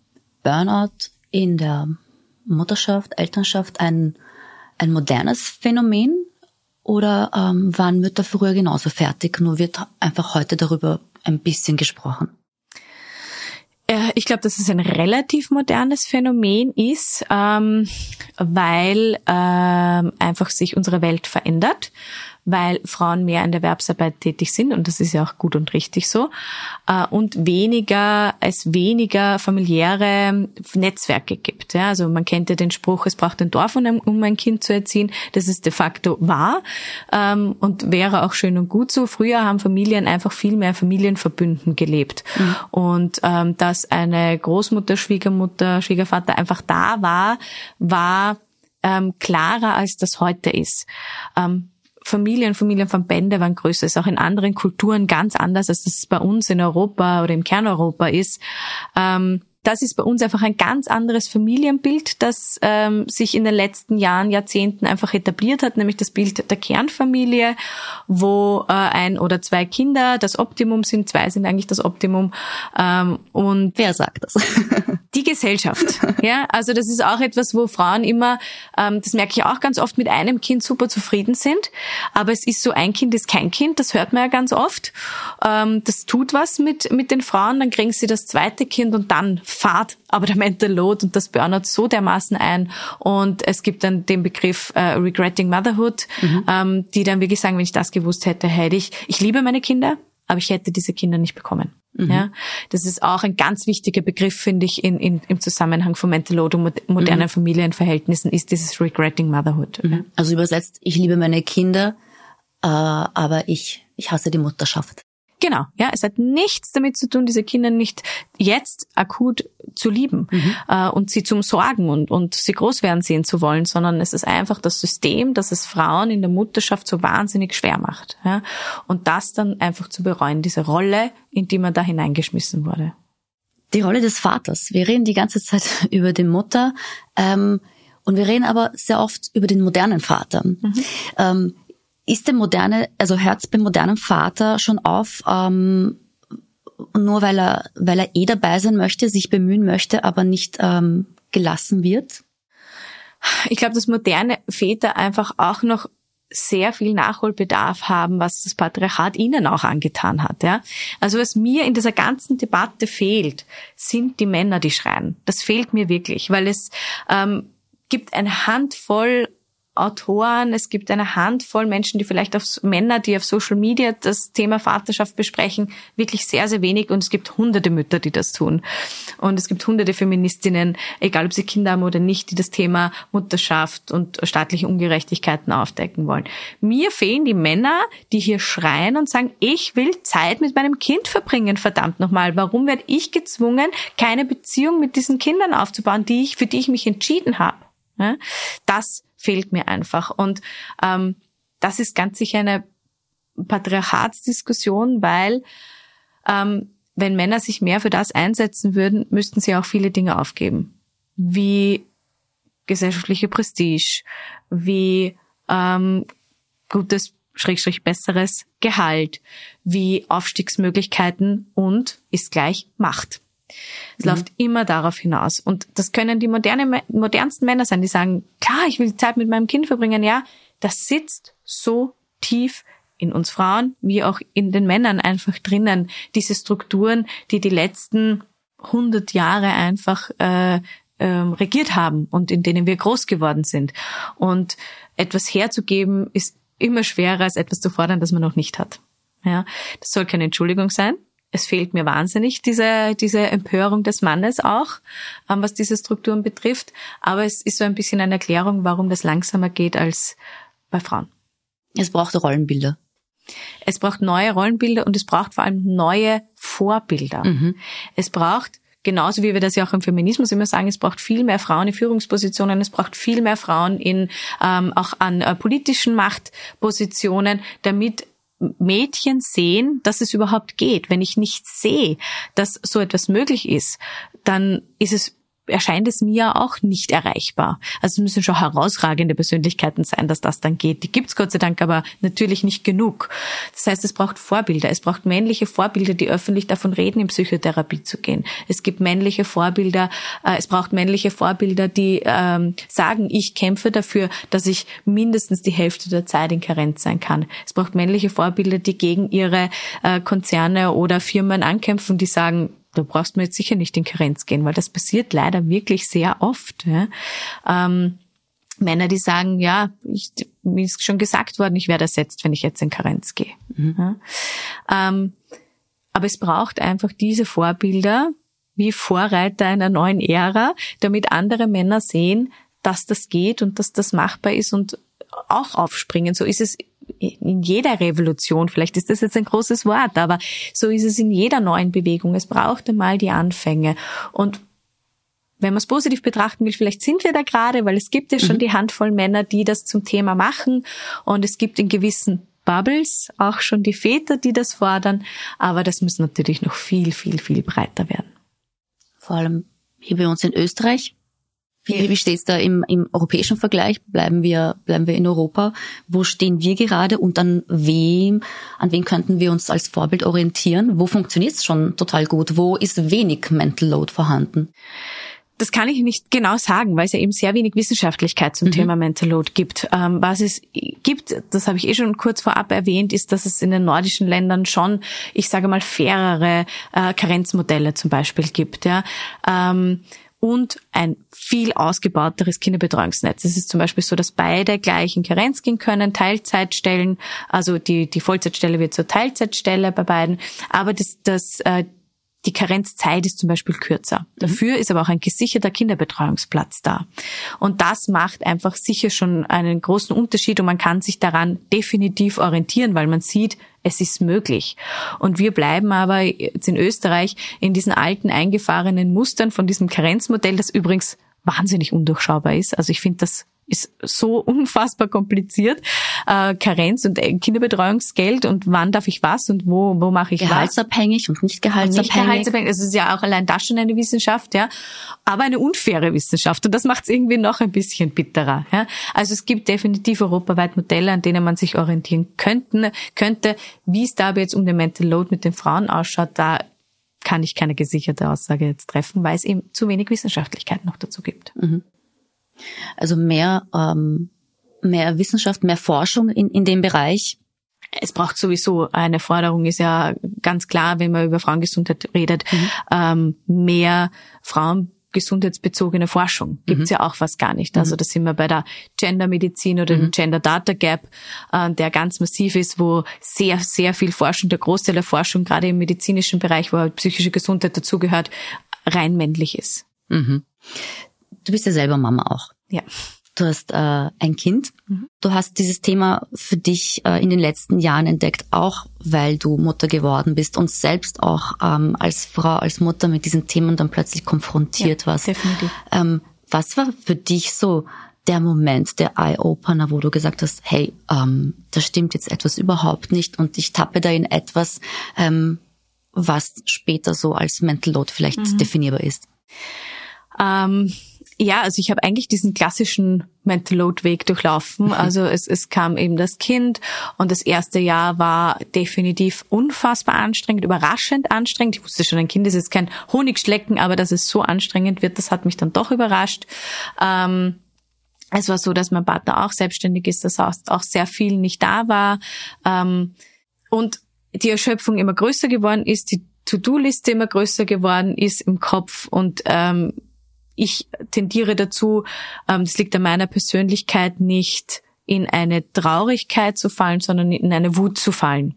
Burnout in der Mutterschaft, Elternschaft ein ein modernes Phänomen oder ähm, waren Mütter früher genauso fertig, nur wird einfach heute darüber ein bisschen gesprochen? Äh, ich glaube, dass es ein relativ modernes Phänomen ist, ähm, weil ähm, einfach sich unsere Welt verändert, weil Frauen mehr in der Erwerbsarbeit tätig sind und das ist ja auch gut und richtig so äh, und weniger es weniger familiäre Netzwerke gibt. Ja, also man kennt ja den Spruch, es braucht ein Dorf, um ein Kind zu erziehen. Das ist de facto wahr ähm, und wäre auch schön und gut so. Früher haben Familien einfach viel mehr Familienverbünden gelebt mhm. und ähm, dass eine Großmutter, Schwiegermutter, Schwiegervater einfach da war, war ähm, klarer, als das heute ist. Ähm, Familien, Familienverbände waren größer, ist auch in anderen Kulturen ganz anders, als das bei uns in Europa oder im Kerneuropa ist. Ähm, das ist bei uns einfach ein ganz anderes Familienbild, das ähm, sich in den letzten Jahren, Jahrzehnten einfach etabliert hat, nämlich das Bild der Kernfamilie, wo äh, ein oder zwei Kinder das Optimum sind, zwei sind eigentlich das Optimum. Ähm, und wer sagt das? die Gesellschaft. Ja, also das ist auch etwas, wo Frauen immer, ähm, das merke ich auch ganz oft, mit einem Kind super zufrieden sind. Aber es ist so, ein Kind ist kein Kind, das hört man ja ganz oft. Ähm, das tut was mit mit den Frauen, dann kriegen sie das zweite Kind und dann fahrt aber der Mental Load und das Burnout so dermaßen ein. Und es gibt dann den Begriff äh, Regretting Motherhood, mhm. ähm, die dann wirklich sagen, wenn ich das gewusst hätte, hätte ich, ich liebe meine Kinder, aber ich hätte diese Kinder nicht bekommen. Mhm. Ja, das ist auch ein ganz wichtiger Begriff, finde ich, in, in, im Zusammenhang von Mental Load und modernen mhm. Familienverhältnissen ist dieses Regretting Motherhood. Mhm. Also übersetzt, ich liebe meine Kinder, äh, aber ich, ich hasse die Mutterschaft. Genau, ja, es hat nichts damit zu tun, diese Kinder nicht jetzt akut zu lieben mhm. äh, und sie zum Sorgen und, und sie groß werden sehen zu wollen, sondern es ist einfach das System, das es Frauen in der Mutterschaft so wahnsinnig schwer macht. Ja? Und das dann einfach zu bereuen, diese Rolle, in die man da hineingeschmissen wurde. Die Rolle des Vaters. Wir reden die ganze Zeit über die Mutter ähm, und wir reden aber sehr oft über den modernen Vater. Mhm. Ähm, ist der moderne, also hört beim modernen Vater schon auf, ähm, nur weil er, weil er eh dabei sein möchte, sich bemühen möchte, aber nicht ähm, gelassen wird? Ich glaube, dass moderne Väter einfach auch noch sehr viel Nachholbedarf haben, was das Patriarchat ihnen auch angetan hat. Ja? Also was mir in dieser ganzen Debatte fehlt, sind die Männer, die schreien. Das fehlt mir wirklich, weil es ähm, gibt eine Handvoll Autoren, es gibt eine Handvoll Menschen, die vielleicht auf Männer, die auf Social Media das Thema Vaterschaft besprechen, wirklich sehr, sehr wenig und es gibt hunderte Mütter, die das tun. Und es gibt hunderte Feministinnen, egal ob sie Kinder haben oder nicht, die das Thema Mutterschaft und staatliche Ungerechtigkeiten aufdecken wollen. Mir fehlen die Männer, die hier schreien und sagen, ich will Zeit mit meinem Kind verbringen, verdammt nochmal. Warum werde ich gezwungen, keine Beziehung mit diesen Kindern aufzubauen, die ich, für die ich mich entschieden habe? Das fehlt mir einfach. Und ähm, das ist ganz sicher eine Patriarchatsdiskussion, weil ähm, wenn Männer sich mehr für das einsetzen würden, müssten sie auch viele Dinge aufgeben, wie gesellschaftliche Prestige, wie ähm, gutes Schrägstrich besseres Gehalt, wie Aufstiegsmöglichkeiten und ist gleich Macht. Es mhm. läuft immer darauf hinaus. Und das können die moderne, modernsten Männer sein, die sagen, klar, ich will Zeit mit meinem Kind verbringen. Ja, das sitzt so tief in uns Frauen wie auch in den Männern einfach drinnen. Diese Strukturen, die die letzten 100 Jahre einfach äh, ähm, regiert haben und in denen wir groß geworden sind. Und etwas herzugeben ist immer schwerer als etwas zu fordern, das man noch nicht hat. Ja, das soll keine Entschuldigung sein es fehlt mir wahnsinnig, diese, diese Empörung des Mannes auch, ähm, was diese Strukturen betrifft. Aber es ist so ein bisschen eine Erklärung, warum das langsamer geht als bei Frauen. Es braucht Rollenbilder. Es braucht neue Rollenbilder und es braucht vor allem neue Vorbilder. Mhm. Es braucht genauso wie wir das ja auch im Feminismus immer sagen, es braucht viel mehr Frauen in Führungspositionen, es braucht viel mehr Frauen in ähm, auch an äh, politischen Machtpositionen, damit Mädchen sehen, dass es überhaupt geht. Wenn ich nicht sehe, dass so etwas möglich ist, dann ist es erscheint es mir auch nicht erreichbar. Also es müssen schon herausragende Persönlichkeiten sein, dass das dann geht. Die gibt's Gott sei Dank aber natürlich nicht genug. Das heißt, es braucht Vorbilder. Es braucht männliche Vorbilder, die öffentlich davon reden, in Psychotherapie zu gehen. Es gibt männliche Vorbilder, äh, es braucht männliche Vorbilder, die ähm, sagen, ich kämpfe dafür, dass ich mindestens die Hälfte der Zeit in Karenz sein kann. Es braucht männliche Vorbilder, die gegen ihre äh, Konzerne oder Firmen ankämpfen, die sagen, da brauchst du jetzt sicher nicht in Karenz gehen, weil das passiert leider wirklich sehr oft. Ja. Ähm, Männer, die sagen, ja, ich, mir ist schon gesagt worden, ich werde ersetzt, wenn ich jetzt in Karenz gehe. Mhm. Ja. Ähm, aber es braucht einfach diese Vorbilder wie Vorreiter einer neuen Ära, damit andere Männer sehen, dass das geht und dass das machbar ist und auch aufspringen. So ist es in jeder Revolution. Vielleicht ist das jetzt ein großes Wort, aber so ist es in jeder neuen Bewegung. Es braucht einmal die Anfänge. Und wenn man es positiv betrachten will, vielleicht sind wir da gerade, weil es gibt ja schon mhm. die Handvoll Männer, die das zum Thema machen und es gibt in gewissen Bubbles auch schon die Väter, die das fordern, aber das muss natürlich noch viel, viel, viel breiter werden. Vor allem hier bei uns in Österreich. Wie, wie steht es da im, im europäischen Vergleich? Bleiben wir, bleiben wir in Europa? Wo stehen wir gerade und an wem, an wen könnten wir uns als Vorbild orientieren? Wo funktioniert es schon total gut? Wo ist wenig Mental Load vorhanden? Das kann ich nicht genau sagen, weil es ja eben sehr wenig Wissenschaftlichkeit zum mhm. Thema Mental Load gibt. Ähm, was es gibt, das habe ich eh schon kurz vorab erwähnt, ist, dass es in den nordischen Ländern schon, ich sage mal, fairere äh, Karenzmodelle zum Beispiel gibt. Ja. Ähm, und ein viel ausgebauteres Kinderbetreuungsnetz. Es ist zum Beispiel so, dass beide gleich in Karenz gehen können, Teilzeitstellen, also die, die Vollzeitstelle wird zur Teilzeitstelle bei beiden, aber das, das, äh, die Karenzzeit ist zum Beispiel kürzer. Mhm. Dafür ist aber auch ein gesicherter Kinderbetreuungsplatz da. Und das macht einfach sicher schon einen großen Unterschied und man kann sich daran definitiv orientieren, weil man sieht, es ist möglich. Und wir bleiben aber jetzt in Österreich in diesen alten eingefahrenen Mustern von diesem Karenzmodell, das übrigens wahnsinnig undurchschaubar ist. Also ich finde das ist so unfassbar kompliziert. Äh, Karenz und äh, Kinderbetreuungsgeld und wann darf ich was und wo, wo mache ich gehaltsabhängig was. und nicht gehaltsabhängig. Und nicht gehaltsabhängig. Es ist ja auch allein das schon eine Wissenschaft, ja. Aber eine unfaire Wissenschaft. Und das macht es irgendwie noch ein bisschen bitterer. Ja? Also es gibt definitiv europaweit Modelle, an denen man sich orientieren könnten, könnte. Wie es da aber jetzt um den Mental Load mit den Frauen ausschaut, da kann ich keine gesicherte Aussage jetzt treffen, weil es eben zu wenig Wissenschaftlichkeit noch dazu gibt. Mhm. Also mehr, ähm, mehr Wissenschaft, mehr Forschung in, in dem Bereich. Es braucht sowieso eine Forderung, ist ja ganz klar, wenn man über Frauengesundheit redet, mhm. ähm, mehr Frauen gesundheitsbezogene Forschung gibt's mhm. ja auch fast gar nicht. Also mhm. da sind wir bei der Gendermedizin oder dem mhm. Gender Data Gap, äh, der ganz massiv ist, wo sehr, sehr viel Forschung, der Großteil der Forschung, gerade im medizinischen Bereich, wo halt psychische Gesundheit dazugehört, rein männlich ist. Mhm. Du bist ja selber Mama auch. Ja. Du hast äh, ein Kind. Mhm. Du hast dieses Thema für dich äh, in den letzten Jahren entdeckt, auch weil du Mutter geworden bist und selbst auch ähm, als Frau, als Mutter mit diesen Themen dann plötzlich konfrontiert ja, warst. Definitiv. Ähm, was war für dich so der Moment, der Eye-Opener, wo du gesagt hast, hey, ähm, da stimmt jetzt etwas überhaupt nicht und ich tappe da in etwas, ähm, was später so als Mental Load vielleicht mhm. definierbar ist? Ähm ja, also ich habe eigentlich diesen klassischen Mental Load Weg durchlaufen. Also es, es kam eben das Kind und das erste Jahr war definitiv unfassbar anstrengend, überraschend anstrengend. Ich wusste schon, ein Kind ist jetzt kein Honigschlecken, aber dass es so anstrengend wird, das hat mich dann doch überrascht. Ähm, es war so, dass mein Partner auch selbstständig ist, dass auch sehr viel nicht da war. Ähm, und die Erschöpfung immer größer geworden ist, die To-Do-Liste immer größer geworden ist im Kopf und ähm, ich tendiere dazu, ähm, das liegt an meiner Persönlichkeit, nicht in eine Traurigkeit zu fallen, sondern in eine Wut zu fallen.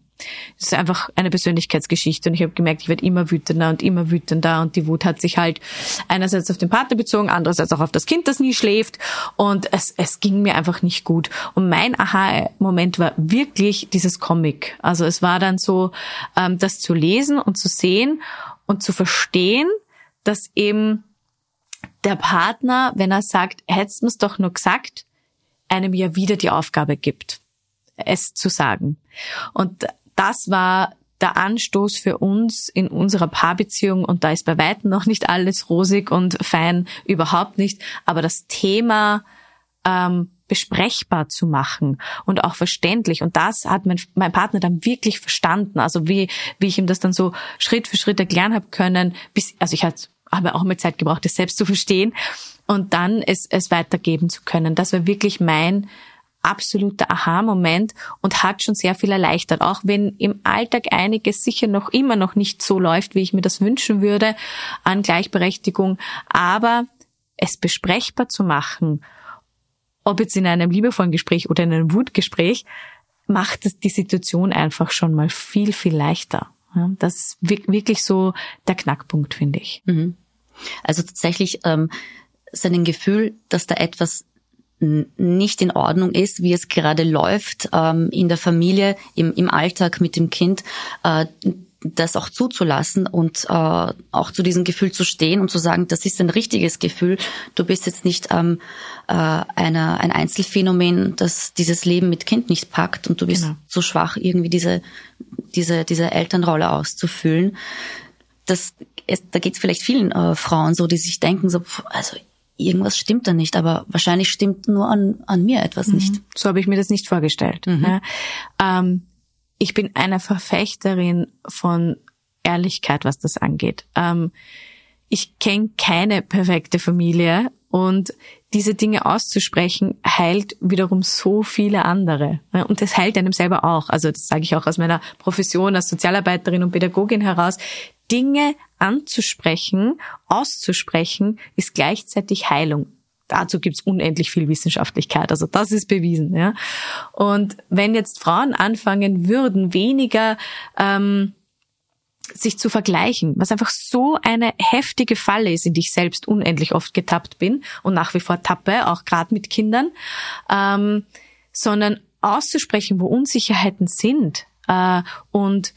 Das ist einfach eine Persönlichkeitsgeschichte und ich habe gemerkt, ich werde immer wütender und immer wütender und die Wut hat sich halt einerseits auf den Partner bezogen, andererseits auch auf das Kind, das nie schläft und es, es ging mir einfach nicht gut. Und mein Aha-Moment war wirklich dieses Comic. Also es war dann so, ähm, das zu lesen und zu sehen und zu verstehen, dass eben der Partner, wenn er sagt, hättest du es doch nur gesagt, einem ja wieder die Aufgabe gibt, es zu sagen. Und das war der Anstoß für uns in unserer Paarbeziehung und da ist bei weitem noch nicht alles rosig und fein, überhaupt nicht. Aber das Thema ähm, besprechbar zu machen und auch verständlich. Und das hat mein, mein Partner dann wirklich verstanden. Also wie, wie ich ihm das dann so Schritt für Schritt erklären habe können, bis, also ich hatte aber auch mal Zeit gebraucht, das selbst zu verstehen und dann es, es weitergeben zu können. Das war wirklich mein absoluter Aha-Moment und hat schon sehr viel erleichtert. Auch wenn im Alltag einiges sicher noch immer noch nicht so läuft, wie ich mir das wünschen würde an Gleichberechtigung, aber es besprechbar zu machen ob jetzt in einem liebevollen Gespräch oder in einem Wutgespräch, macht es die Situation einfach schon mal viel, viel leichter. Das ist wirklich so der Knackpunkt, finde ich. Mhm. Also tatsächlich ähm, sein Gefühl, dass da etwas nicht in Ordnung ist, wie es gerade läuft ähm, in der Familie, im, im Alltag mit dem Kind, äh, das auch zuzulassen und äh, auch zu diesem Gefühl zu stehen und zu sagen, das ist ein richtiges Gefühl. Du bist jetzt nicht ähm, äh, eine, ein Einzelfänomen, das dieses Leben mit Kind nicht packt und du bist genau. zu schwach, irgendwie diese, diese, diese Elternrolle auszufüllen. Das, es, da geht es vielleicht vielen äh, Frauen so, die sich denken, so, also irgendwas stimmt da nicht, aber wahrscheinlich stimmt nur an, an mir etwas mhm. nicht. So habe ich mir das nicht vorgestellt. Mhm. Ja. Ähm, ich bin eine Verfechterin von Ehrlichkeit, was das angeht. Ähm, ich kenne keine perfekte Familie und diese Dinge auszusprechen heilt wiederum so viele andere. Und das heilt einem selber auch. Also das sage ich auch aus meiner Profession als Sozialarbeiterin und Pädagogin heraus. Dinge anzusprechen, auszusprechen, ist gleichzeitig Heilung. Dazu gibt's unendlich viel Wissenschaftlichkeit. Also das ist bewiesen. Ja. Und wenn jetzt Frauen anfangen würden, weniger ähm, sich zu vergleichen, was einfach so eine heftige Falle ist, in die ich selbst unendlich oft getappt bin und nach wie vor tappe, auch gerade mit Kindern, ähm, sondern auszusprechen, wo Unsicherheiten sind äh, und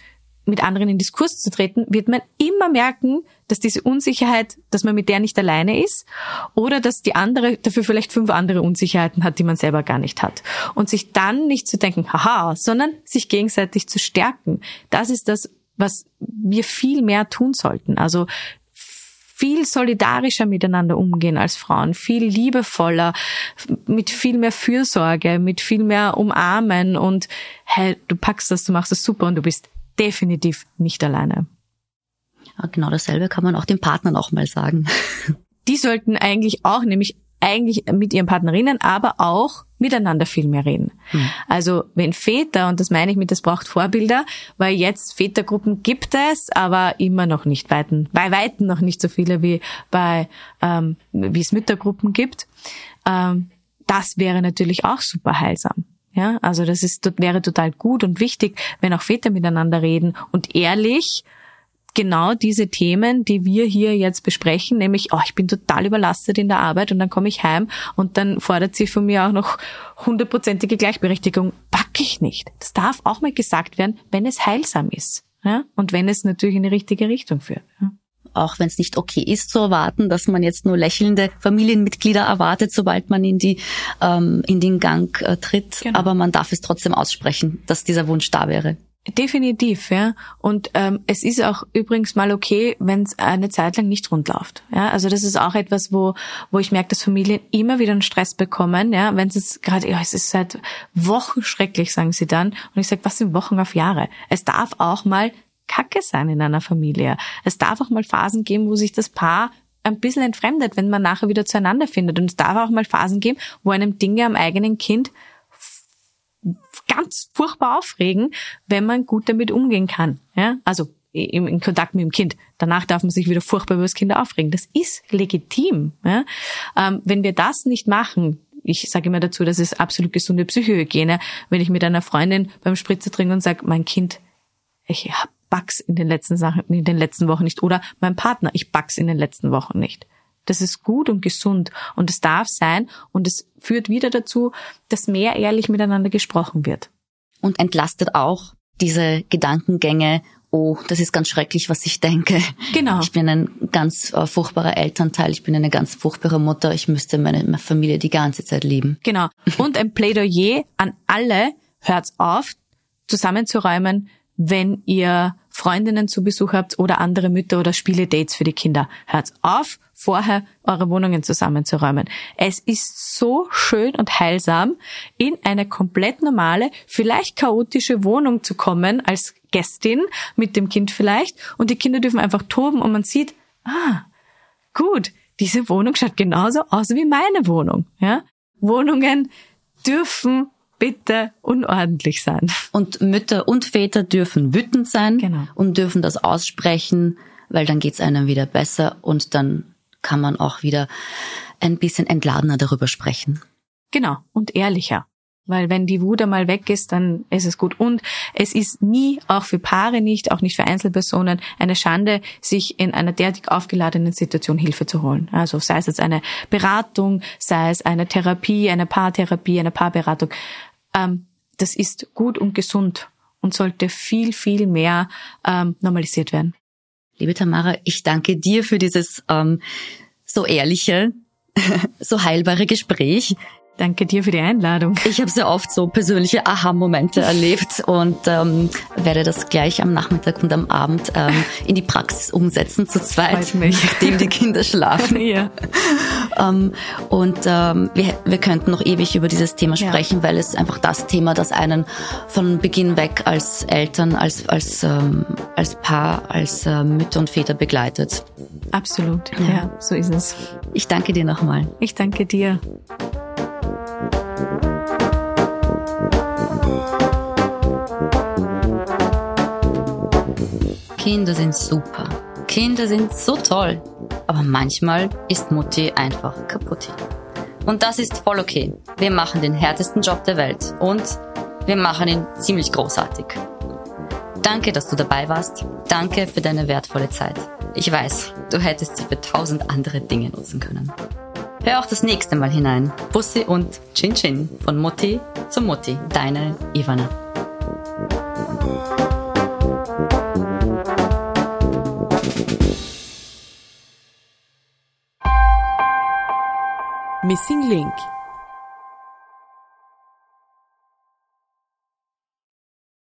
mit anderen in Diskurs zu treten, wird man immer merken, dass diese Unsicherheit, dass man mit der nicht alleine ist oder dass die andere dafür vielleicht fünf andere Unsicherheiten hat, die man selber gar nicht hat. Und sich dann nicht zu denken, haha, sondern sich gegenseitig zu stärken. Das ist das, was wir viel mehr tun sollten. Also viel solidarischer miteinander umgehen als Frauen, viel liebevoller, mit viel mehr Fürsorge, mit viel mehr Umarmen und hey, du packst das, du machst das super und du bist definitiv nicht alleine. Ja, genau dasselbe kann man auch den Partnern auch mal sagen. Die sollten eigentlich auch, nämlich eigentlich mit ihren Partnerinnen, aber auch miteinander viel mehr reden. Hm. Also wenn Väter, und das meine ich mit, es braucht Vorbilder, weil jetzt Vätergruppen gibt es, aber immer noch nicht weiten, bei Weitem noch nicht so viele wie bei ähm, wie es Müttergruppen gibt. Ähm, das wäre natürlich auch super heilsam. Ja, also das ist, wäre total gut und wichtig, wenn auch Väter miteinander reden und ehrlich genau diese Themen, die wir hier jetzt besprechen, nämlich, oh, ich bin total überlastet in der Arbeit und dann komme ich heim und dann fordert sie von mir auch noch hundertprozentige Gleichberechtigung. Pack ich nicht. Das darf auch mal gesagt werden, wenn es heilsam ist. Ja? Und wenn es natürlich in die richtige Richtung führt. Ja? Auch wenn es nicht okay ist zu erwarten, dass man jetzt nur lächelnde Familienmitglieder erwartet, sobald man in die ähm, in den Gang äh, tritt. Genau. Aber man darf es trotzdem aussprechen, dass dieser Wunsch da wäre. Definitiv, ja. Und ähm, es ist auch übrigens mal okay, wenn es eine Zeit lang nicht rund läuft. Ja, also das ist auch etwas, wo wo ich merke, dass Familien immer wieder einen Stress bekommen. Ja, wenn es gerade, ja, es ist seit Wochen schrecklich, sagen sie dann. Und ich sage, was sind Wochen auf Jahre? Es darf auch mal Kacke sein in einer Familie. Es darf auch mal Phasen geben, wo sich das Paar ein bisschen entfremdet, wenn man nachher wieder zueinander findet. Und es darf auch mal Phasen geben, wo einem Dinge am eigenen Kind ganz furchtbar aufregen, wenn man gut damit umgehen kann. Ja? Also im, in Kontakt mit dem Kind. Danach darf man sich wieder furchtbar über das Kind aufregen. Das ist legitim. Ja? Ähm, wenn wir das nicht machen, ich sage immer dazu, das ist absolut gesunde Psychohygiene, wenn ich mit einer Freundin beim Spritzer trinke und sage, mein Kind, ich hab back's in den letzten Sachen, in den letzten Wochen nicht. Oder mein Partner, ich back's in den letzten Wochen nicht. Das ist gut und gesund und es darf sein und es führt wieder dazu, dass mehr ehrlich miteinander gesprochen wird. Und entlastet auch diese Gedankengänge, oh, das ist ganz schrecklich, was ich denke. Genau. Ich bin ein ganz äh, furchtbarer Elternteil, ich bin eine ganz furchtbare Mutter, ich müsste meine Familie die ganze Zeit lieben. Genau. Und ein Plädoyer an alle, hört's auf, zusammenzuräumen, wenn ihr Freundinnen zu Besuch habt oder andere Mütter oder Spiele-Dates für die Kinder. Hört auf, vorher eure Wohnungen zusammenzuräumen. Es ist so schön und heilsam, in eine komplett normale, vielleicht chaotische Wohnung zu kommen, als Gästin, mit dem Kind vielleicht, und die Kinder dürfen einfach toben und man sieht, ah, gut, diese Wohnung schaut genauso aus wie meine Wohnung, ja? Wohnungen dürfen bitte unordentlich sein. Und Mütter und Väter dürfen wütend sein genau. und dürfen das aussprechen, weil dann geht's einem wieder besser und dann kann man auch wieder ein bisschen entladener darüber sprechen. Genau, und ehrlicher. Weil wenn die Wut einmal weg ist, dann ist es gut. Und es ist nie, auch für Paare nicht, auch nicht für Einzelpersonen, eine Schande, sich in einer derartig aufgeladenen Situation Hilfe zu holen. Also sei es jetzt eine Beratung, sei es eine Therapie, eine Paartherapie, eine Paarberatung. Ähm, das ist gut und gesund und sollte viel, viel mehr ähm, normalisiert werden. Liebe Tamara, ich danke dir für dieses ähm, so ehrliche, so heilbare Gespräch. Danke dir für die Einladung. Ich habe sehr oft so persönliche Aha-Momente erlebt und ähm, werde das gleich am Nachmittag und am Abend ähm, in die Praxis umsetzen, zu zweit, nachdem die Kinder schlafen. ja. ähm, und ähm, wir, wir könnten noch ewig über dieses Thema sprechen, ja. weil es einfach das Thema, das einen von Beginn weg als Eltern, als, als, ähm, als Paar, als äh, Mütter und Väter begleitet. Absolut, ja. ja, so ist es. Ich danke dir nochmal. Ich danke dir. Kinder sind super. Kinder sind so toll. Aber manchmal ist Mutti einfach kaputt. Und das ist voll okay. Wir machen den härtesten Job der Welt und wir machen ihn ziemlich großartig. Danke, dass du dabei warst. Danke für deine wertvolle Zeit. Ich weiß, du hättest sie für tausend andere Dinge nutzen können. Hör auch das nächste Mal hinein. Bussi und Chin Chin von Mutti zu Mutti. Deine Ivana. Missing Link